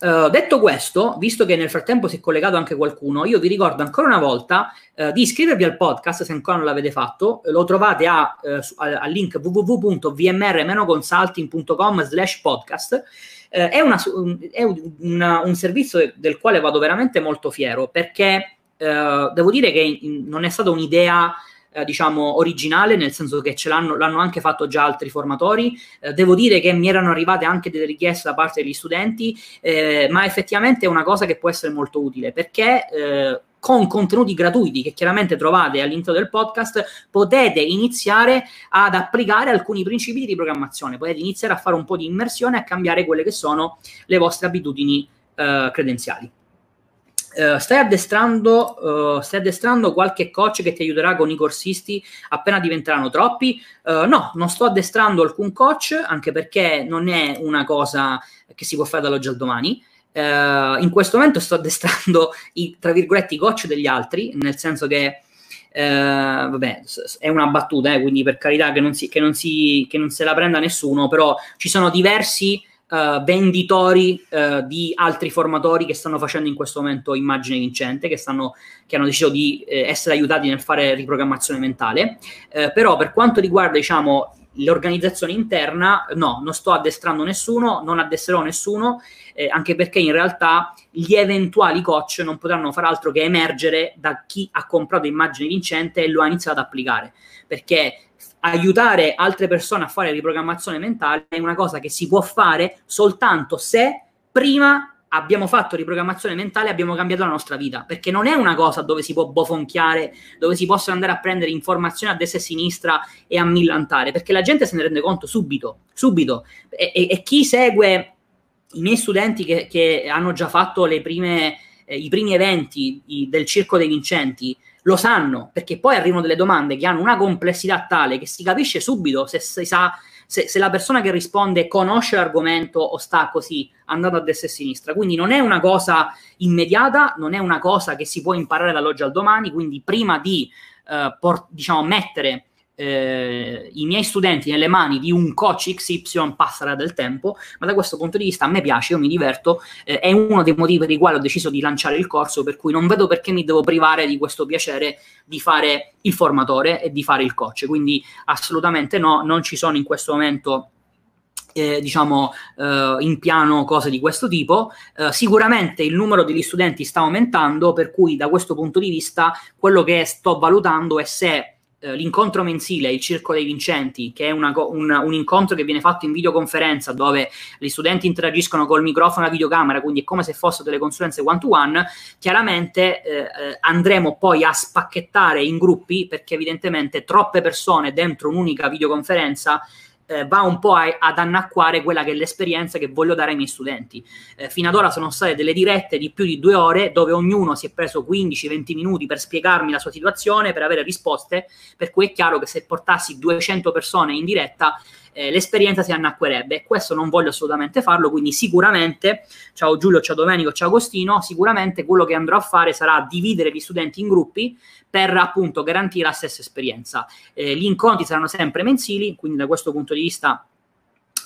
[SPEAKER 1] Uh, detto questo, visto che nel frattempo si è collegato anche qualcuno, io vi ricordo ancora una volta uh, di iscrivervi al podcast se ancora non l'avete fatto. Lo trovate a, uh, al link www.vmr-consulting.com slash podcast. è, una, è una, un servizio del quale vado veramente molto fiero perché devo dire che non è stata un'idea eh, diciamo originale, nel senso che ce l'hanno, l'hanno anche fatto già altri formatori. Eh, devo dire che mi erano arrivate anche delle richieste da parte degli studenti, eh, ma effettivamente è una cosa che può essere molto utile perché eh, con contenuti gratuiti che chiaramente trovate all'interno del podcast, potete iniziare ad applicare alcuni principi di programmazione, potete iniziare a fare un po' di immersione a cambiare quelle che sono le vostre abitudini uh, credenziali. Uh, stai, addestrando, uh, stai addestrando qualche coach che ti aiuterà con i corsisti appena diventeranno troppi? Uh, no, non sto addestrando alcun coach, anche perché non è una cosa che si può fare dall'oggi al domani. in questo momento sto addestrando i, tra virgolette, i coach degli altri, nel senso che vabbè, è una battuta, eh, quindi per carità che non, si, che, non si, che non se la prenda nessuno, però ci sono diversi uh, venditori uh, di altri formatori che stanno facendo in questo momento immagine vincente, che, stanno, che hanno deciso di eh, essere aiutati nel fare riprogrammazione mentale. Uh, però per quanto riguarda, diciamo, l'organizzazione interna, no, non sto addestrando nessuno, non addestrerò nessuno, eh, anche perché in realtà gli eventuali coach non potranno far altro che emergere da chi ha comprato immagine vincente e lo ha iniziato ad applicare. Perché aiutare altre persone a fare riprogrammazione mentale è una cosa che si può fare soltanto se prima abbiamo fatto riprogrammazione mentale abbiamo cambiato la nostra vita, perché non è una cosa dove si può bofonchiare, dove si possono andare a prendere informazioni a destra e a sinistra e a millantare, perché la gente se ne rende conto subito, subito. E, e, e chi segue i miei studenti che, che hanno già fatto prime, eh, i primi eventi i, del Circo dei Vincenti, lo sanno, perché poi arrivano delle domande che hanno una complessità tale che si capisce subito se, se, sa, se, se la persona che risponde conosce l'argomento o sta così andando a destra e a sinistra. Quindi non è una cosa immediata, non è una cosa che si può imparare dall'oggi al domani, quindi prima di eh, por- diciamo, mettere eh, i miei studenti nelle mani di un coach XY passerà del tempo, ma da questo punto di vista a me piace, io mi diverto, eh, è uno dei motivi per i quali ho deciso di lanciare il corso, per cui non vedo perché mi devo privare di questo piacere di fare il formatore e di fare il coach, quindi assolutamente no, non ci sono in questo momento eh, diciamo eh, in piano cose di questo tipo. Eh, sicuramente il numero degli studenti sta aumentando, per cui da questo punto di vista quello che sto valutando è se eh, l'incontro mensile, il Circo dei Vincenti, che è una, un, un, incontro che viene fatto in videoconferenza dove gli studenti interagiscono col microfono la videocamera, quindi è come se fossero delle consulenze one-to-one, chiaramente eh, eh, andremo poi a spacchettare in gruppi perché evidentemente troppe persone dentro un'unica videoconferenza eh, va un po' a, ad annacquare quella che è l'esperienza che voglio dare ai miei studenti. Eh, fino ad ora sono state delle dirette di più di due ore dove ognuno si è preso 15-20 minuti per spiegarmi la sua situazione, per avere risposte, per cui è chiaro che se portassi 200 persone in diretta eh, l'esperienza si annacquerebbe. Questo non voglio assolutamente farlo, quindi sicuramente, ciao Giulio, ciao Domenico, ciao Agostino, sicuramente quello che andrò a fare sarà dividere gli studenti in gruppi per appunto garantire la stessa esperienza. Eh, gli incontri saranno sempre mensili, quindi da questo punto di vista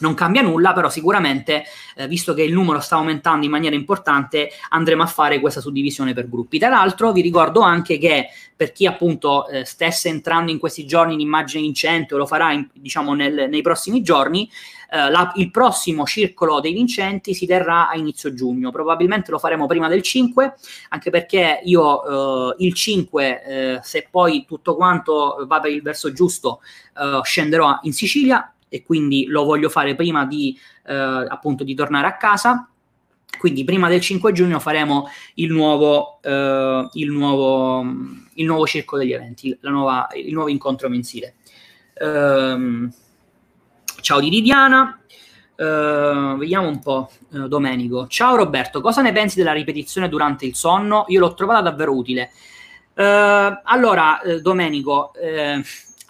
[SPEAKER 1] non cambia nulla, però sicuramente, eh, visto che il numero sta aumentando in maniera importante, andremo a fare questa suddivisione per gruppi. Tra l'altro, vi ricordo anche che per chi appunto eh, stesse entrando in questi giorni in immagine vincente o lo farà in, diciamo nel, nei prossimi giorni, eh, la, il prossimo circolo dei vincenti si terrà a inizio giugno. Probabilmente lo faremo prima del 5, anche perché io eh, il 5, eh, se poi tutto quanto va per il verso giusto, eh, scenderò in Sicilia e quindi lo voglio fare prima di, eh, appunto, di tornare a casa. Quindi prima del 5 giugno faremo il nuovo, eh, il nuovo, il nuovo circo degli eventi, nuova, il nuovo incontro mensile. Um, ciao di Diana. Uh, vediamo un po', uh, Domenico. Ciao Roberto, cosa ne pensi della ripetizione durante il sonno? Io l'ho trovata davvero utile. Uh, allora, Domenico,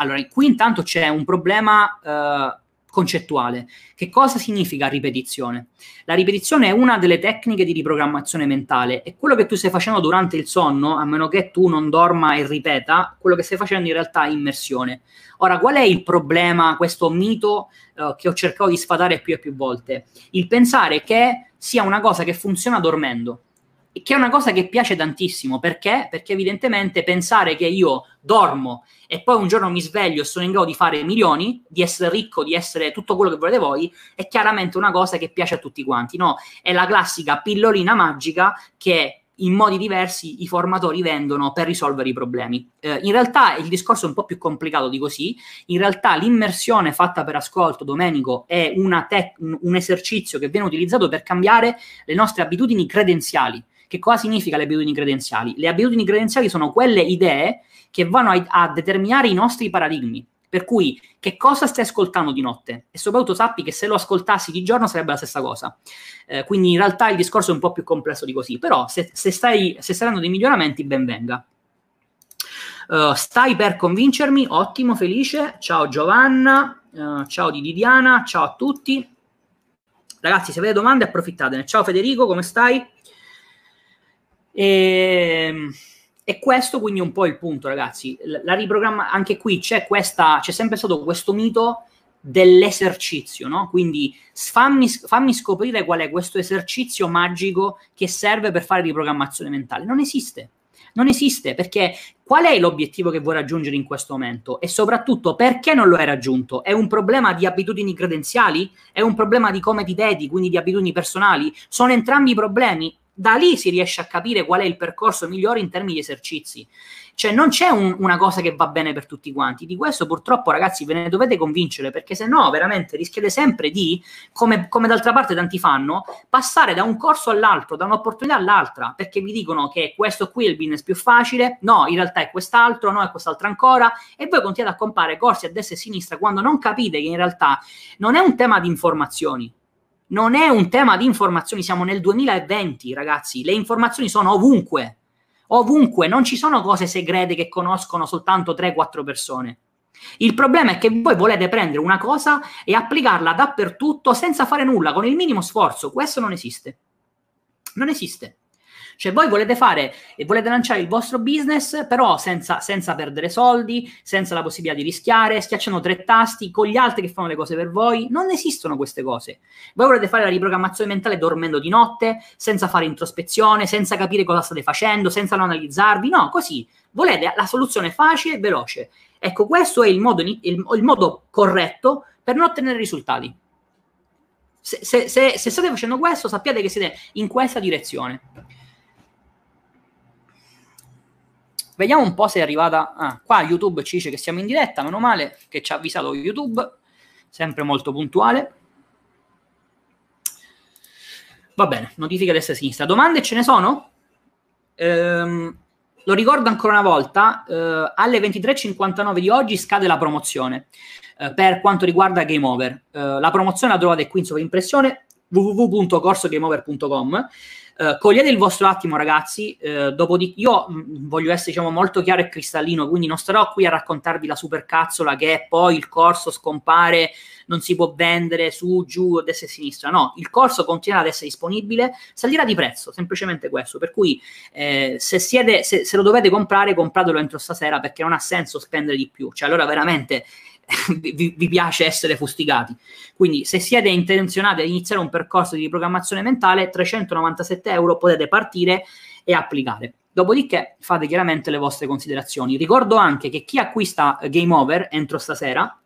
[SPEAKER 1] allora, qui intanto c'è un problema eh, concettuale. Che cosa significa ripetizione? La ripetizione è una delle tecniche di riprogrammazione mentale e quello che tu stai facendo durante il sonno, a meno che tu non dorma e ripeta, quello che stai facendo in realtà è immersione. Ora, qual è il problema, questo mito eh, che ho cercato di sfatare più e più volte? Il pensare che sia una cosa che funziona dormendo che è una cosa che piace tantissimo perché? Perché evidentemente pensare che io dormo e poi un giorno mi sveglio e sono in grado di fare milioni, di essere ricco, di essere tutto quello che volete voi, è chiaramente una cosa che piace a tutti quanti, no? È la classica pillolina magica che in modi diversi i formatori vendono per risolvere i problemi. Eh, in realtà il discorso è un po' più complicato di così. In realtà l'immersione fatta per ascolto, Domenico, è te- un esercizio che viene utilizzato per cambiare le nostre abitudini credenziali. Che cosa significa le abitudini credenziali? Le abitudini credenziali sono quelle idee che vanno a, a determinare i nostri paradigmi. Per cui, che cosa stai ascoltando di notte? E soprattutto sappi che se lo ascoltassi di giorno sarebbe la stessa cosa. Eh, quindi in realtà il discorso è un po' più complesso di così. Però se, se stai, se stai dando dei miglioramenti, ben venga. Uh, stai per convincermi? Ottimo, felice. Ciao Giovanna, uh, ciao di Didiana, ciao a tutti. Ragazzi, se avete domande approfittatene. Ciao Federico, come stai? E, ehm, e questo quindi è un po' il punto, ragazzi. La riprogramma anche qui c'è questa, c'è sempre stato questo mito dell'esercizio, no? Quindi fammi, fammi, scoprire qual è questo esercizio magico che serve per fare riprogrammazione mentale. Non esiste. Non esiste perché qual è l'obiettivo che vuoi raggiungere in questo momento e soprattutto perché non lo hai raggiunto? È un problema di abitudini credenziali? È un problema di come ti dedichi, quindi di abitudini personali? Sono entrambi problemi? Da lì si riesce a capire qual è il percorso migliore in termini di esercizi. Cioè non c'è un, una cosa che va bene per tutti quanti. Di questo purtroppo ragazzi ve ne dovete convincere perché se no veramente rischiate sempre di, come, come d'altra parte tanti fanno, passare da un corso all'altro, da un'opportunità all'altra, perché vi dicono che questo qui è il business più facile, no, in realtà è quest'altro, no, è quest'altro ancora, e voi continuate a comprare corsi a destra e a sinistra quando non capite che in realtà non è un tema di informazioni, non è un tema di informazioni, siamo nel 2020, ragazzi, le informazioni sono ovunque, ovunque, non ci sono cose segrete che conoscono soltanto 3-4 persone. Il problema è che voi volete prendere una cosa e applicarla dappertutto senza fare nulla, con il minimo sforzo. Questo non esiste. Non esiste. Cioè voi volete fare e volete lanciare il vostro business, però senza, senza, perdere soldi, senza la possibilità di rischiare, schiacciando tre tasti con gli altri che fanno le cose per voi. Non esistono queste cose. Voi volete fare la riprogrammazione mentale dormendo di notte, senza fare introspezione, senza capire cosa state facendo, senza analizzarvi. No, così. Volete la soluzione facile e veloce. Ecco, questo è il modo, il, il modo corretto per non ottenere risultati. Se, se, se, se, state facendo questo, sappiate che siete in questa direzione. Vediamo un po' se è arrivata. Ah, qua YouTube ci dice che siamo in diretta, meno male che ci ha avvisato YouTube, sempre molto puntuale. Va bene, notifica destra e sinistra. Domande ce ne sono? Ehm, lo ricordo ancora una volta, eh, alle 23.59 di oggi scade la promozione eh, per quanto riguarda Game Over. Eh, la promozione la trovate qui in sovrimpressione www.corsogameover.com Uh, cogliete il vostro attimo, ragazzi. Uh, dopodiché, io mh, mm, voglio essere diciamo, molto chiaro e cristallino, quindi non starò qui a raccontarvi la supercazzola che poi il corso scompare, non si può vendere su, giù, destra e sinistra. No, il corso continuerà ad essere disponibile, salirà di prezzo, semplicemente questo. Per cui, eh, se, siete, se, se lo dovete comprare, compratelo entro stasera perché non ha senso spendere di più. Cioè, allora veramente [LAUGHS] vi, vi, piace essere fustigati. Quindi, se siete intenzionati ad iniziare un percorso di riprogrammazione mentale, 397 euro potete partire e applicare. Dopodiché fate chiaramente le vostre considerazioni. Ricordo anche che chi acquista Game Over entro stasera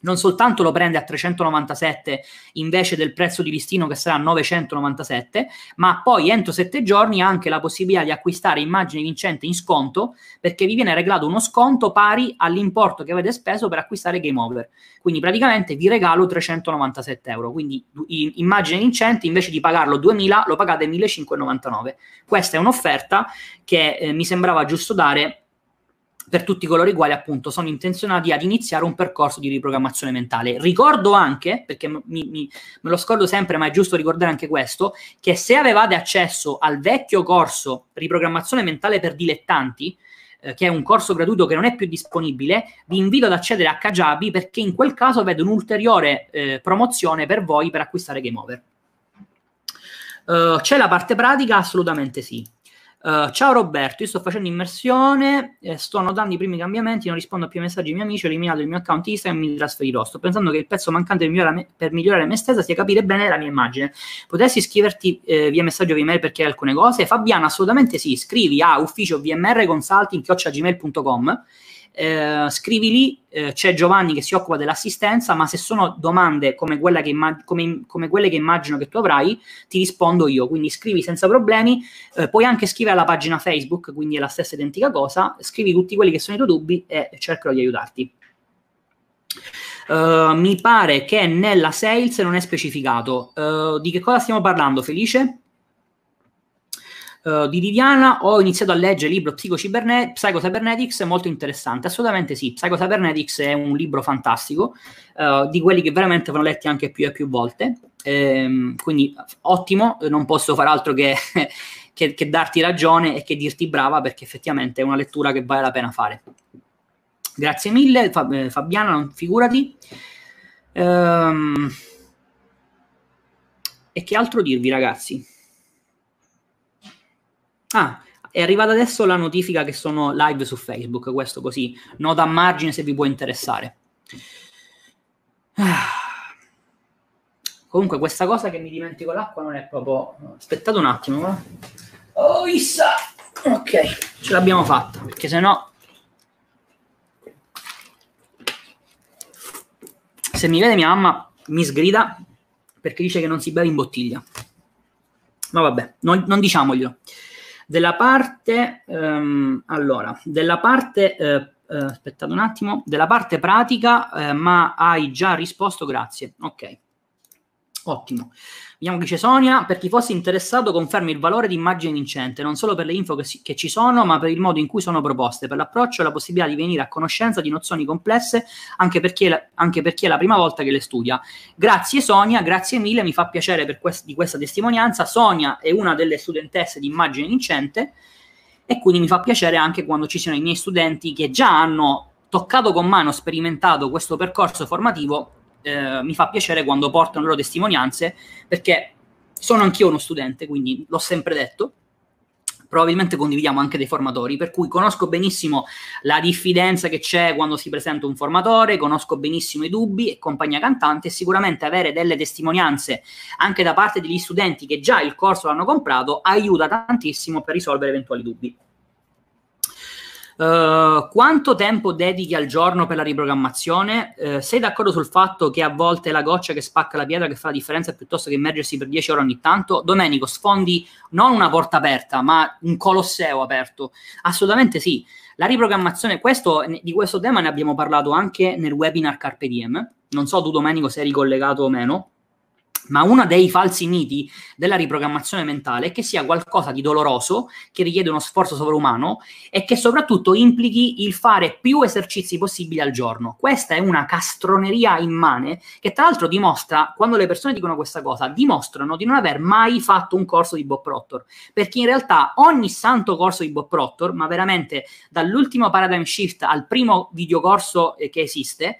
[SPEAKER 1] non soltanto lo prende a 397 invece del prezzo di listino che sarà 997, ma poi entro 7 giorni ha anche la possibilità di acquistare immagini vincente in sconto perché vi viene regalato uno sconto pari all'importo che avete speso per acquistare Game Over. Quindi praticamente vi regalo 397 euro. Quindi immagine vincente invece di pagarlo 2000 lo pagate 1599. Questa è un'offerta che eh, mi sembrava giusto dare per tutti coloro i quali appunto sono intenzionati ad iniziare un percorso di riprogrammazione mentale. Ricordo anche, perché mi, mi, me lo scordo sempre, ma è giusto ricordare anche questo, che se avevate accesso al vecchio corso riprogrammazione mentale per dilettanti, eh, che è un corso gratuito che non è più disponibile, vi invito ad accedere a Kajabi perché in quel caso vedo un'ulteriore eh, promozione per voi per acquistare Game Over. Uh, c'è la parte pratica? Assolutamente sì. Uh, ciao Roberto, io sto facendo immersione, eh, sto notando i primi cambiamenti, non rispondo più ai messaggi ai miei amici, ho eliminato il mio account Instagram e mi trasferirò. Sto pensando che il pezzo mancante per migliorare, me, per migliorare me stessa sia capire bene la mia immagine. Potresti iscriverti eh, via messaggio via mail per chiedere alcune cose? Fabiana, assolutamente sì, scrivi a ufficio vmrconsulting.gmail.com eh, scrivi lì, eh, c'è Giovanni che si occupa dell'assistenza, ma se sono domande come, che immag- come, come, quelle che immagino che tu avrai, ti rispondo io, quindi scrivi senza problemi, eh, puoi anche scrivere alla pagina Facebook, quindi è la stessa identica cosa, scrivi tutti quelli che sono i tuoi dubbi e cercherò di aiutarti. Uh, mi pare che nella sales non è specificato. Uh, di che cosa stiamo parlando, Felice? Uh, di Viviana ho iniziato a leggere il libro Psycho-Cybernet- Psycho-Cybernetics, molto interessante, assolutamente sì, Psycho-Cybernetics è un libro fantastico, uh, di quelli che veramente vanno letti anche più e più volte, ehm, quindi ottimo, non posso fare altro che, [LAUGHS] che, che, darti ragione e che dirti brava perché effettivamente è una lettura che vale la pena fare. Grazie mille Fab- Fabiana, non figurati. Um, e che altro dirvi ragazzi? Ah, è arrivata adesso la notifica che sono live su Facebook, questo così, nota a margine se vi può interessare. Ah. Comunque questa cosa che mi dimentico l'acqua non è proprio... Aspettate un attimo, ma... Oh, issa! Ok, ce l'abbiamo fatta, perché se no... Se mi vede mia mamma mi sgrida perché dice che non si beve in bottiglia. Ma vabbè, non, non diciamoglielo. Della parte, um, allora, della parte, eh, eh, aspettate un attimo, della parte pratica, eh, ma hai già risposto, grazie. Ok. Ottimo. Vediamo chi c'è Sonia. Per chi fosse interessato, confermi il valore di immagine vincente, non solo per le info che, si, che, ci sono, ma per il modo in cui sono proposte, per l'approccio e la possibilità di venire a conoscenza di nozioni complesse anche per chi è la, per chi è la prima volta che le studia. Grazie Sonia, grazie mille, mi fa piacere quest, di questa testimonianza. Sonia è una delle studentesse di immagine vincente e quindi mi fa piacere anche quando ci siano i miei studenti che già hanno toccato con mano, sperimentato questo percorso formativo eh, mi fa piacere quando portano le loro testimonianze, perché sono anch'io uno studente, quindi l'ho sempre detto. Probabilmente condividiamo anche dei formatori, per cui conosco benissimo la diffidenza che c'è quando si presenta un formatore, conosco benissimo i dubbi e compagnia cantante e sicuramente avere delle testimonianze anche da parte degli studenti che già il corso l'hanno comprato aiuta tantissimo per risolvere eventuali dubbi. Uh, quanto tempo dedichi al giorno per la riprogrammazione? Uh, sei d'accordo sul fatto che a volte è la goccia che spacca la pietra che fa la differenza piuttosto che immergersi per 10 ore ogni tanto? Domenico, sfondi non una porta aperta, ma un colosseo aperto. Assolutamente sì. La riprogrammazione, questo, di questo tema ne abbiamo parlato anche nel webinar Carpe Diem. Non so tu, Domenico, se eri collegato o meno Ma uno dei falsi miti della riprogrammazione mentale è che sia qualcosa di doloroso, che richiede uno sforzo sovrumano e che soprattutto implichi il fare più esercizi possibili al giorno. Questa è una castroneria immane che tra l'altro dimostra, quando le persone dicono questa cosa, dimostrano di non aver mai fatto un corso di Bob Proctor, perché in realtà ogni santo corso di Bob Proctor, ma veramente dall'ultimo Paradigm Shift al primo videocorso eh, che esiste,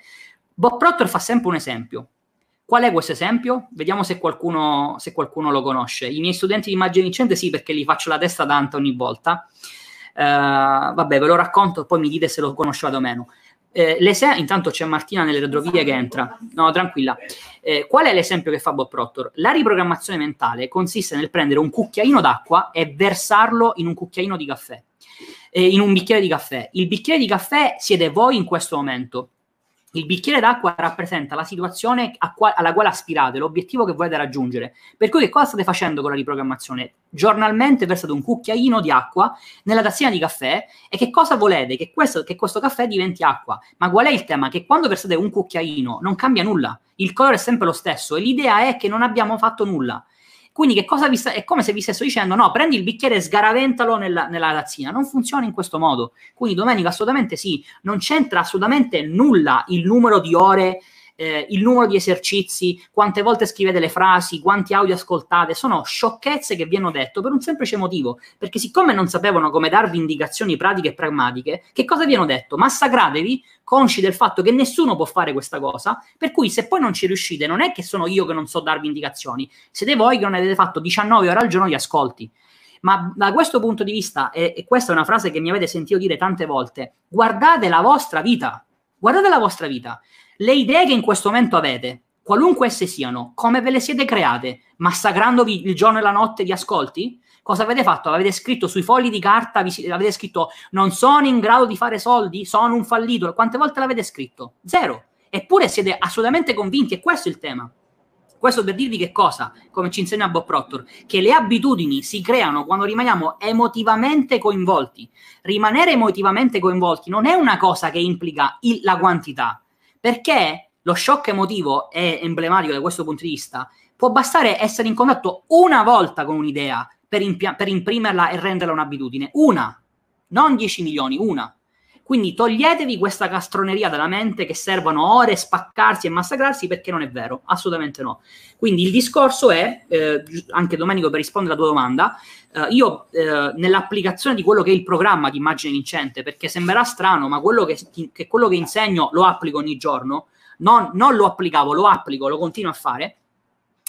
[SPEAKER 1] Bob Proctor fa sempre un esempio Qual è questo esempio? Vediamo se qualcuno, se qualcuno, lo conosce. I miei studenti di immagine vincente sì, perché gli faccio la testa tanta ogni volta. Uh, vabbè, ve lo racconto e poi mi dite se lo conoscevate o meno. Eh, intanto c'è Martina nelle retrovie che entra. No, tranquilla. Eh, qual è l'esempio che fa Bob Proctor? La riprogrammazione mentale consiste nel prendere un cucchiaino d'acqua e versarlo in un cucchiaino di caffè, eh, in un bicchiere di caffè. Il bicchiere di caffè siete voi in questo momento. Il bicchiere d'acqua rappresenta la situazione qua- alla quale aspirate, l'obiettivo che volete raggiungere. Per cui che cosa state facendo con la riprogrammazione? Giornalmente versate un cucchiaino di acqua nella tazzina di caffè e che cosa volete? Che questo, che questo caffè diventi acqua. Ma qual è il tema? Che quando versate un cucchiaino non cambia nulla, il colore è sempre lo stesso e l'idea è che non abbiamo fatto nulla. Quindi che cosa vi sta, è come se vi stessero dicendo no, prendi il bicchiere e sgaraventalo nella, nella tazzina. Non funziona in questo modo. Quindi domenica assolutamente sì, non c'entra assolutamente nulla il numero di ore eh, il numero di esercizi, quante volte scrivete le frasi, quanti audio ascoltate, sono sciocchezze che vi hanno detto per un semplice motivo, perché siccome non sapevano come darvi indicazioni pratiche e pragmatiche, che cosa vi hanno detto? Massacratevi, consci del fatto che nessuno può fare questa cosa, per cui se poi non ci riuscite, non è che sono io che non so darvi indicazioni, siete voi che non avete fatto 19 ore al giorno di ascolti. Ma da questo punto di vista, e, e questa è una frase che mi avete sentito dire tante volte, guardate la vostra vita, guardate la vostra vita. Le idee che in questo momento avete, qualunque esse siano, come ve le siete create? Massacrandovi il giorno e la notte di ascolti? Cosa avete fatto? Avete scritto sui fogli di carta, avete scritto non sono in grado di fare soldi, sono un fallito. Quante volte l'avete scritto? Zero. Eppure siete assolutamente convinti e questo è il tema. Questo per dirvi che cosa, come ci insegna Bob Proctor, che le abitudini si creano quando rimaniamo emotivamente coinvolti. Rimanere emotivamente coinvolti non è una cosa che implica il, la quantità, perché lo shock emotivo è emblematico da questo punto di vista. Può bastare essere in contatto una volta con un'idea per, impi- per imprimerla e renderla un'abitudine. Una, non 10 milioni, una. Quindi toglietevi questa castroneria dalla mente che servono ore spaccarsi e massacrarsi perché non è vero, assolutamente no. Quindi il discorso è, eh, anche Domenico per rispondere alla tua domanda, eh, io eh, nell'applicazione di quello che è il programma di immagine vincente, perché sembrerà strano, ma quello che, che quello che insegno lo applico ogni giorno, non, non lo applicavo, lo applico, lo continuo a fare,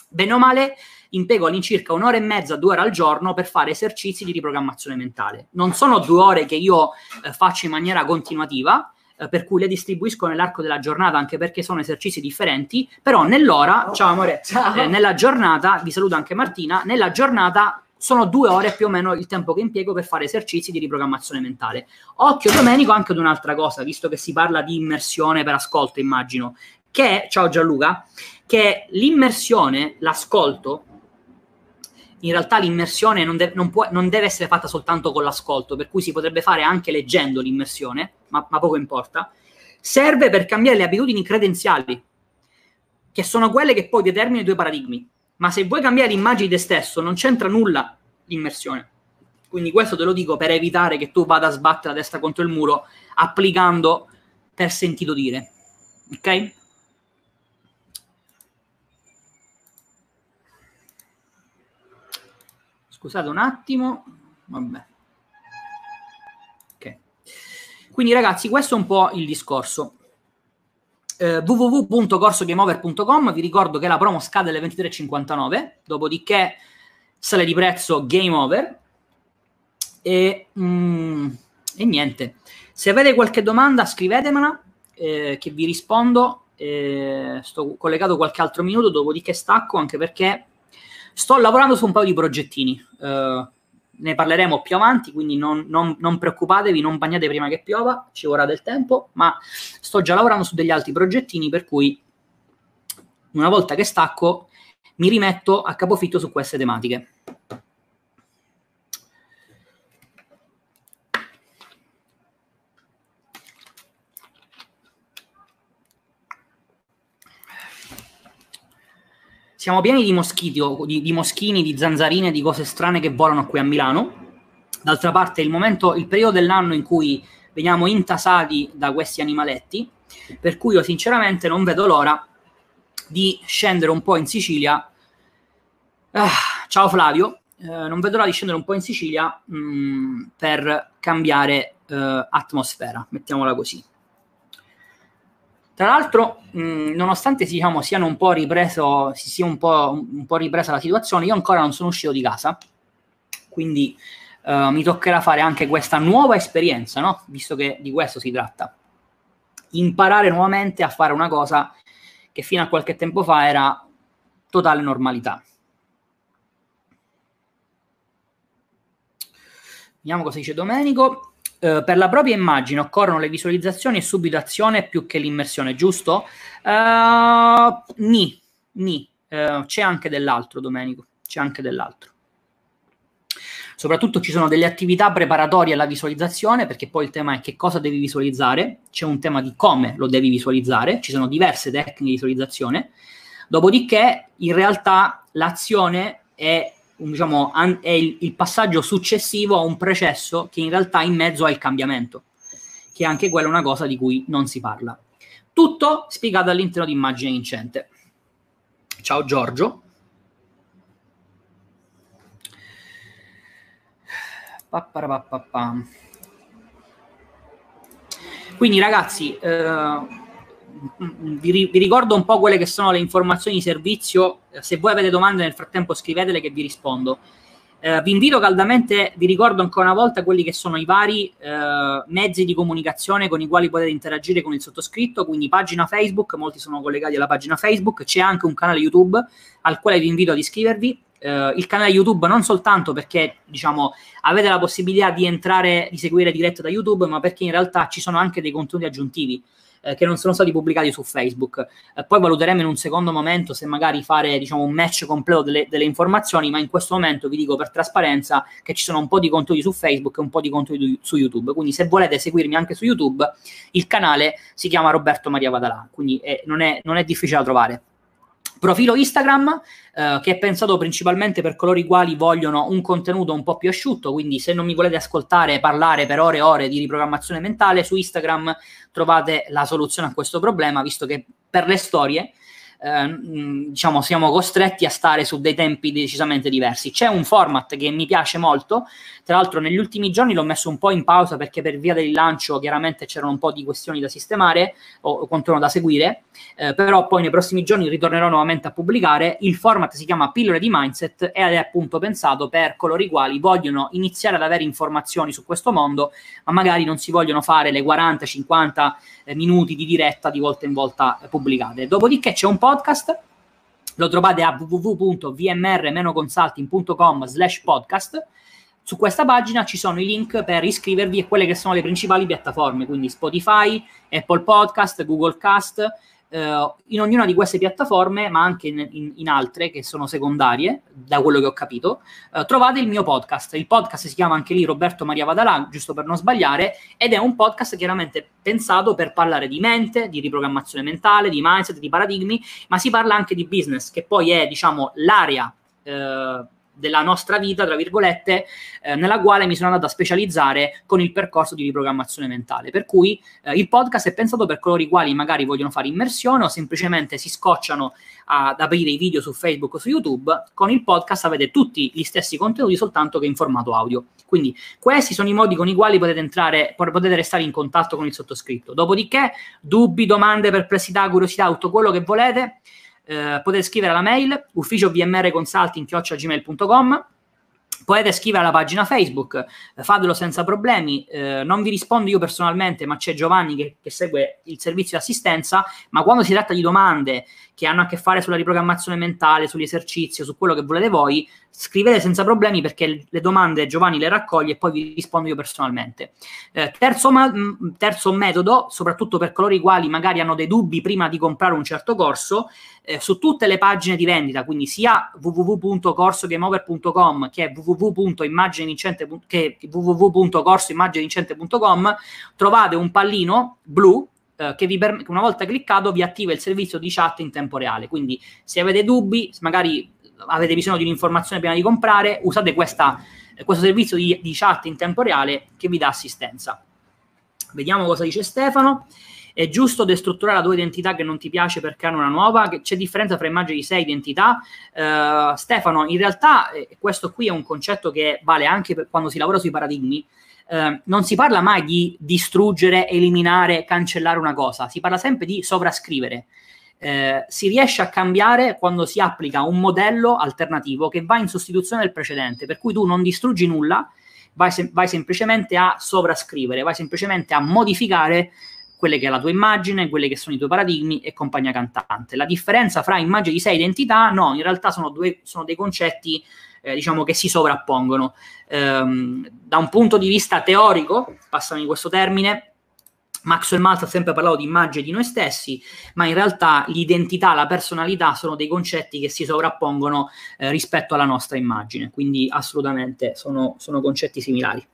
[SPEAKER 1] bene o male impiego all'incirca un'ora e mezza, due ore al giorno per fare esercizi di riprogrammazione mentale. Non sono due ore che io eh, faccio in maniera continuativa, eh, per cui le distribuisco nell'arco della giornata anche perché sono esercizi differenti, però nell'ora, oh, ciao amore, ciao. Eh, nella giornata, vi saluto anche Martina, nella giornata sono due ore più o meno il tempo che impiego per fare esercizi di riprogrammazione mentale. Occhio Domenico anche ad un'altra cosa, visto che si parla di immersione per ascolto, immagino, che, ciao Gianluca, che l'immersione, l'ascolto, in realtà l'immersione non, de- non, può, non, deve essere fatta soltanto con l'ascolto, per cui si potrebbe fare anche leggendo l'immersione, ma, ma poco importa, serve per cambiare le abitudini credenziali, che sono quelle che poi determinano i due paradigmi. Ma se vuoi cambiare l'immagine di te stesso, non c'entra nulla l'immersione. Quindi questo te lo dico per evitare che tu vada a sbattere la testa contro il muro applicando per sentito dire. Ok? Scusate un attimo. Vabbè. Ok. Quindi ragazzi, questo è un po' il discorso. Eh, www.corsogameover.com vi ricordo che la promo scade alle 23.59 dopodiché sale di prezzo game over e, mm, e niente se avete qualche domanda scrivetemela eh, che vi rispondo eh, sto collegato qualche altro minuto dopodiché stacco anche perché Sto lavorando su un paio di progettini, uh, ne parleremo più avanti, quindi non, non, non, preoccupatevi, non bagnate prima che piova, ci vorrà del tempo, ma sto già lavorando su degli altri progettini, per cui una volta che stacco mi rimetto a capofitto su queste tematiche. Siamo pieni di moschiti, di, di moschini, di zanzarine, di cose strane che volano qui a Milano. D'altra parte, il momento, il periodo dell'anno in cui veniamo intasati da questi animaletti, per cui io sinceramente non vedo l'ora di scendere un po' in Sicilia. Ah, ciao Flavio, eh, non vedo l'ora di scendere un po' in Sicilia mh, mm, per cambiare eh, atmosfera, mettiamola così. Tra l'altro, mh, nonostante diciamo, un ripreso, si sia un po', un po' ripresa la situazione, io ancora non sono uscito di casa, quindi uh, mi toccherà fare anche questa nuova esperienza, no? visto che di questo si tratta. Imparare nuovamente a fare una cosa che fino a qualche tempo fa era totale normalità. Vediamo cosa dice Domenico. Uh, per la propria immagine occorrono le visualizzazioni e subito azione più che l'immersione, giusto? Uh, ni, ni. Uh, c'è anche dell'altro, Domenico, c'è anche dell'altro. Soprattutto ci sono delle attività preparatorie alla visualizzazione, perché poi il tema è che cosa devi visualizzare, c'è un tema di come lo devi visualizzare, ci sono diverse tecniche di visualizzazione, dopodiché in realtà l'azione è diciamo, è il, il, passaggio successivo a un processo che in realtà in mezzo ha il cambiamento, che è anche quella una cosa di cui non si parla. Tutto spiegato all'interno di Immagine Vincente. Ciao Giorgio. Quindi ragazzi, eh, vi, vi, ricordo un po' quelle che sono le informazioni di servizio. Se voi avete domande nel frattempo scrivetele che vi rispondo. Eh, vi invito caldamente, vi ricordo ancora una volta quelli che sono i vari eh, mezzi di comunicazione con i quali potete interagire con il sottoscritto, quindi pagina Facebook, molti sono collegati alla pagina Facebook, c'è anche un canale YouTube al quale vi invito ad iscrivervi. Eh, il canale YouTube non soltanto perché diciamo avete la possibilità di entrare, di seguire diretto da YouTube, ma perché in realtà ci sono anche dei contenuti aggiuntivi eh, che non sono stati pubblicati su Facebook. Eh, poi valuteremo in un secondo momento se magari fare diciamo, un match completo delle, delle, informazioni, ma in questo momento vi dico per trasparenza che ci sono un po' di contenuti su Facebook e un po' di contenuti su YouTube. Quindi se volete seguirmi anche su YouTube, il canale si chiama Roberto Maria Vadalà, quindi eh, non, è, non è difficile da trovare. Profilo Instagram eh, che è pensato principalmente per coloro i quali vogliono un contenuto un po' più asciutto, quindi se non mi volete ascoltare parlare per ore e ore di riprogrammazione mentale, su Instagram trovate la soluzione a questo problema, visto che per le storie eh, diciamo, siamo costretti a stare su dei tempi decisamente diversi. C'è un format che mi piace molto, tra l'altro negli ultimi giorni l'ho messo un po' in pausa perché per via del lancio chiaramente c'erano un po' di questioni da sistemare o contorno da seguire, eh, però poi nei prossimi giorni ritornerò nuovamente a pubblicare. Il format si chiama Pillole di Mindset ed è appunto pensato per coloro i quali vogliono iniziare ad avere informazioni su questo mondo, ma magari non si vogliono fare le 40-50 eh, minuti di diretta di volta in volta pubblicate. Dopodiché c'è un podcast, lo trovate a www.vmr-consulting.com slash podcast. Su questa pagina ci sono i link per iscrivervi a quelle che sono le principali piattaforme, quindi Spotify, Apple Podcast, Google Cast, Uh, in ognuna di queste piattaforme, ma anche in, in, in, altre che sono secondarie, da quello che ho capito, uh, trovate il mio podcast. Il podcast si chiama anche lì Roberto Maria Vadalà, giusto per non sbagliare, ed è un podcast chiaramente pensato per parlare di mente, di riprogrammazione mentale, di mindset, di paradigmi, ma si parla anche di business, che poi è, diciamo, l'area. Uh, della nostra vita, tra virgolette, eh, nella quale mi sono andato a specializzare con il percorso di riprogrammazione mentale. Per cui eh, il podcast è pensato per coloro i quali magari vogliono fare immersione o semplicemente si scocciano ad aprire i video su Facebook o su YouTube. Con il podcast avete tutti gli stessi contenuti, soltanto che in formato audio. Quindi questi sono i modi con i quali potete entrare, potete restare in contatto con il sottoscritto. Dopodiché, dubbi, domande, perplessità, curiosità, tutto quello che volete eh, potete scrivere alla mail ufficio vmrconsulting.gmail.com potete scrivere alla pagina Facebook, eh, fatelo senza problemi. Eh, non vi rispondo io personalmente, ma c'è Giovanni che, che, segue il servizio di assistenza. Ma quando si tratta di domande che hanno a che fare sulla riprogrammazione mentale, sull'esercizio, su quello che volete voi, scrivete senza problemi perché le domande Giovanni le raccoglie e poi vi rispondo io personalmente. Eh, terzo, ma- terzo, metodo, soprattutto per coloro i quali magari hanno dei dubbi prima di comprare un certo corso, eh, su tutte le pagine di vendita, quindi sia www.corsogameover.com che www.immaginevincente che www.corsoimmaginevincente.com trovate un pallino blu eh, che, vi per- una volta cliccato vi attiva il servizio di chat in tempo reale. Quindi se avete dubbi, magari avete bisogno di un'informazione prima di comprare, usate questa, questo servizio di, di chat in tempo reale che vi dà assistenza. Vediamo cosa dice Stefano. È giusto destrutturare la tua identità che non ti piace per creare una nuova? C'è differenza tra immagini di sé e identità? Uh, Stefano, in realtà eh, questo qui è un concetto che vale anche per quando si lavora sui paradigmi. Uh, non si parla mai di distruggere, eliminare, cancellare una cosa, si parla sempre di sovrascrivere. Uh, si riesce a cambiare quando si applica un modello alternativo che va in sostituzione del precedente, per cui tu non distruggi nulla, vai, sem- vai semplicemente a sovrascrivere, vai semplicemente a modificare quelle che è la tua immagine, quelli che sono i tuoi paradigmi e compagnia cantante. La differenza fra immagine di sé e identità, no, in realtà sono, due, sono dei concetti eh, diciamo che si sovrappongono. Ehm, da un punto di vista teorico, passami questo termine, Maxwell Maltz ha sempre parlato di immagine di noi stessi, ma in realtà l'identità, la personalità sono dei concetti che si sovrappongono eh, rispetto alla nostra immagine, quindi assolutamente sono, sono concetti similari.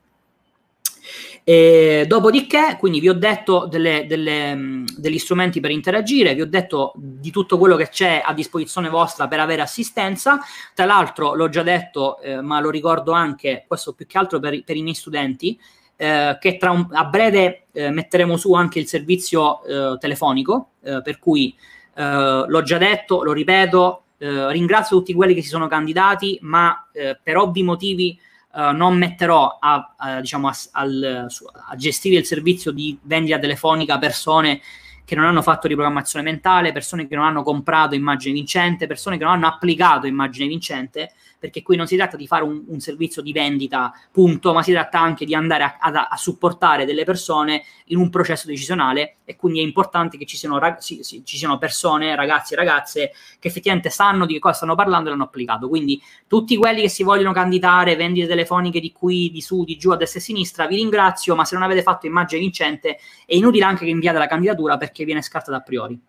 [SPEAKER 1] E dopodiché, quindi vi ho detto delle, delle, degli strumenti per interagire, vi ho detto di tutto quello che c'è a disposizione vostra per avere assistenza. Tra l'altro, l'ho già detto, eh, ma lo ricordo anche, questo più che altro per, per i miei studenti, eh, che un, a breve eh, metteremo su anche il servizio eh, telefonico, eh, per cui eh, l'ho già detto, lo ripeto, ringrazio tutti quelli che si sono candidati, ma per ovvi motivi uh, non metterò a, a, diciamo, a, al, a, gestire il servizio di vendita telefonica persone che non hanno fatto riprogrammazione mentale, persone che non hanno comprato immagine vincente, persone che non hanno applicato immagine vincente, perché qui non si tratta di fare un, un servizio di vendita, punto, ma si tratta anche di andare a, a, a, supportare delle persone in un processo decisionale e quindi è importante che ci siano, rag- sì, sì, ci siano persone, ragazzi e ragazze che effettivamente sanno di che cosa stanno parlando e l'hanno applicato. Quindi tutti quelli che si vogliono candidare, vendite telefoniche di qui, di su, di giù, a destra e a sinistra, vi ringrazio, ma se non avete fatto immagine vincente è inutile anche che inviate la candidatura perché viene scartata a priori.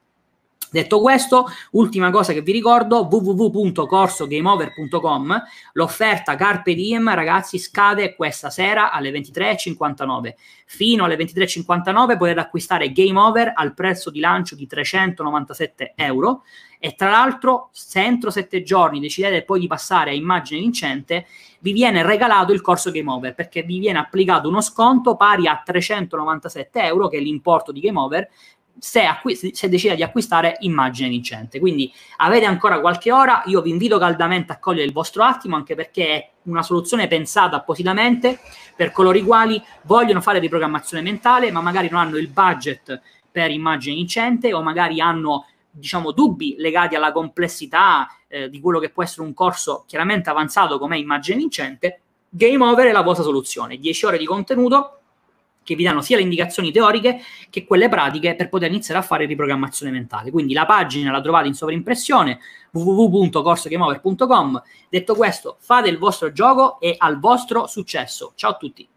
[SPEAKER 1] Detto questo, ultima cosa che vi ricordo, www.corsogameover.com, l'offerta Carpe Diem, ragazzi, scade questa sera alle 23.59. Fino alle 23.59 potete acquistare Game Over al prezzo di lancio di 397 euro e tra l'altro se entro 7 giorni decidete poi di passare a immagine vincente, vi viene regalato il corso Game Over perché vi viene applicato uno sconto pari a 397 euro, che è l'importo di Game Over, se, acqu- se decide di acquistare immagine vincente. Quindi avete ancora qualche ora, io vi invito caldamente a cogliere il vostro attimo, anche perché è una soluzione pensata appositamente per coloro i quali vogliono fare riprogrammazione mentale, ma magari non hanno il budget per immagine vincente o magari hanno diciamo dubbi legati alla complessità eh, di quello che può essere un corso chiaramente avanzato come immagine vincente. Game Over è la vostra soluzione, 10 ore di contenuto che vi danno sia le indicazioni teoriche che quelle pratiche per poter iniziare a fare riprogrammazione mentale. Quindi la pagina la trovate in sovrimpressione www.corsogameover.com. Detto questo, fate il vostro gioco e al vostro successo. Ciao a tutti.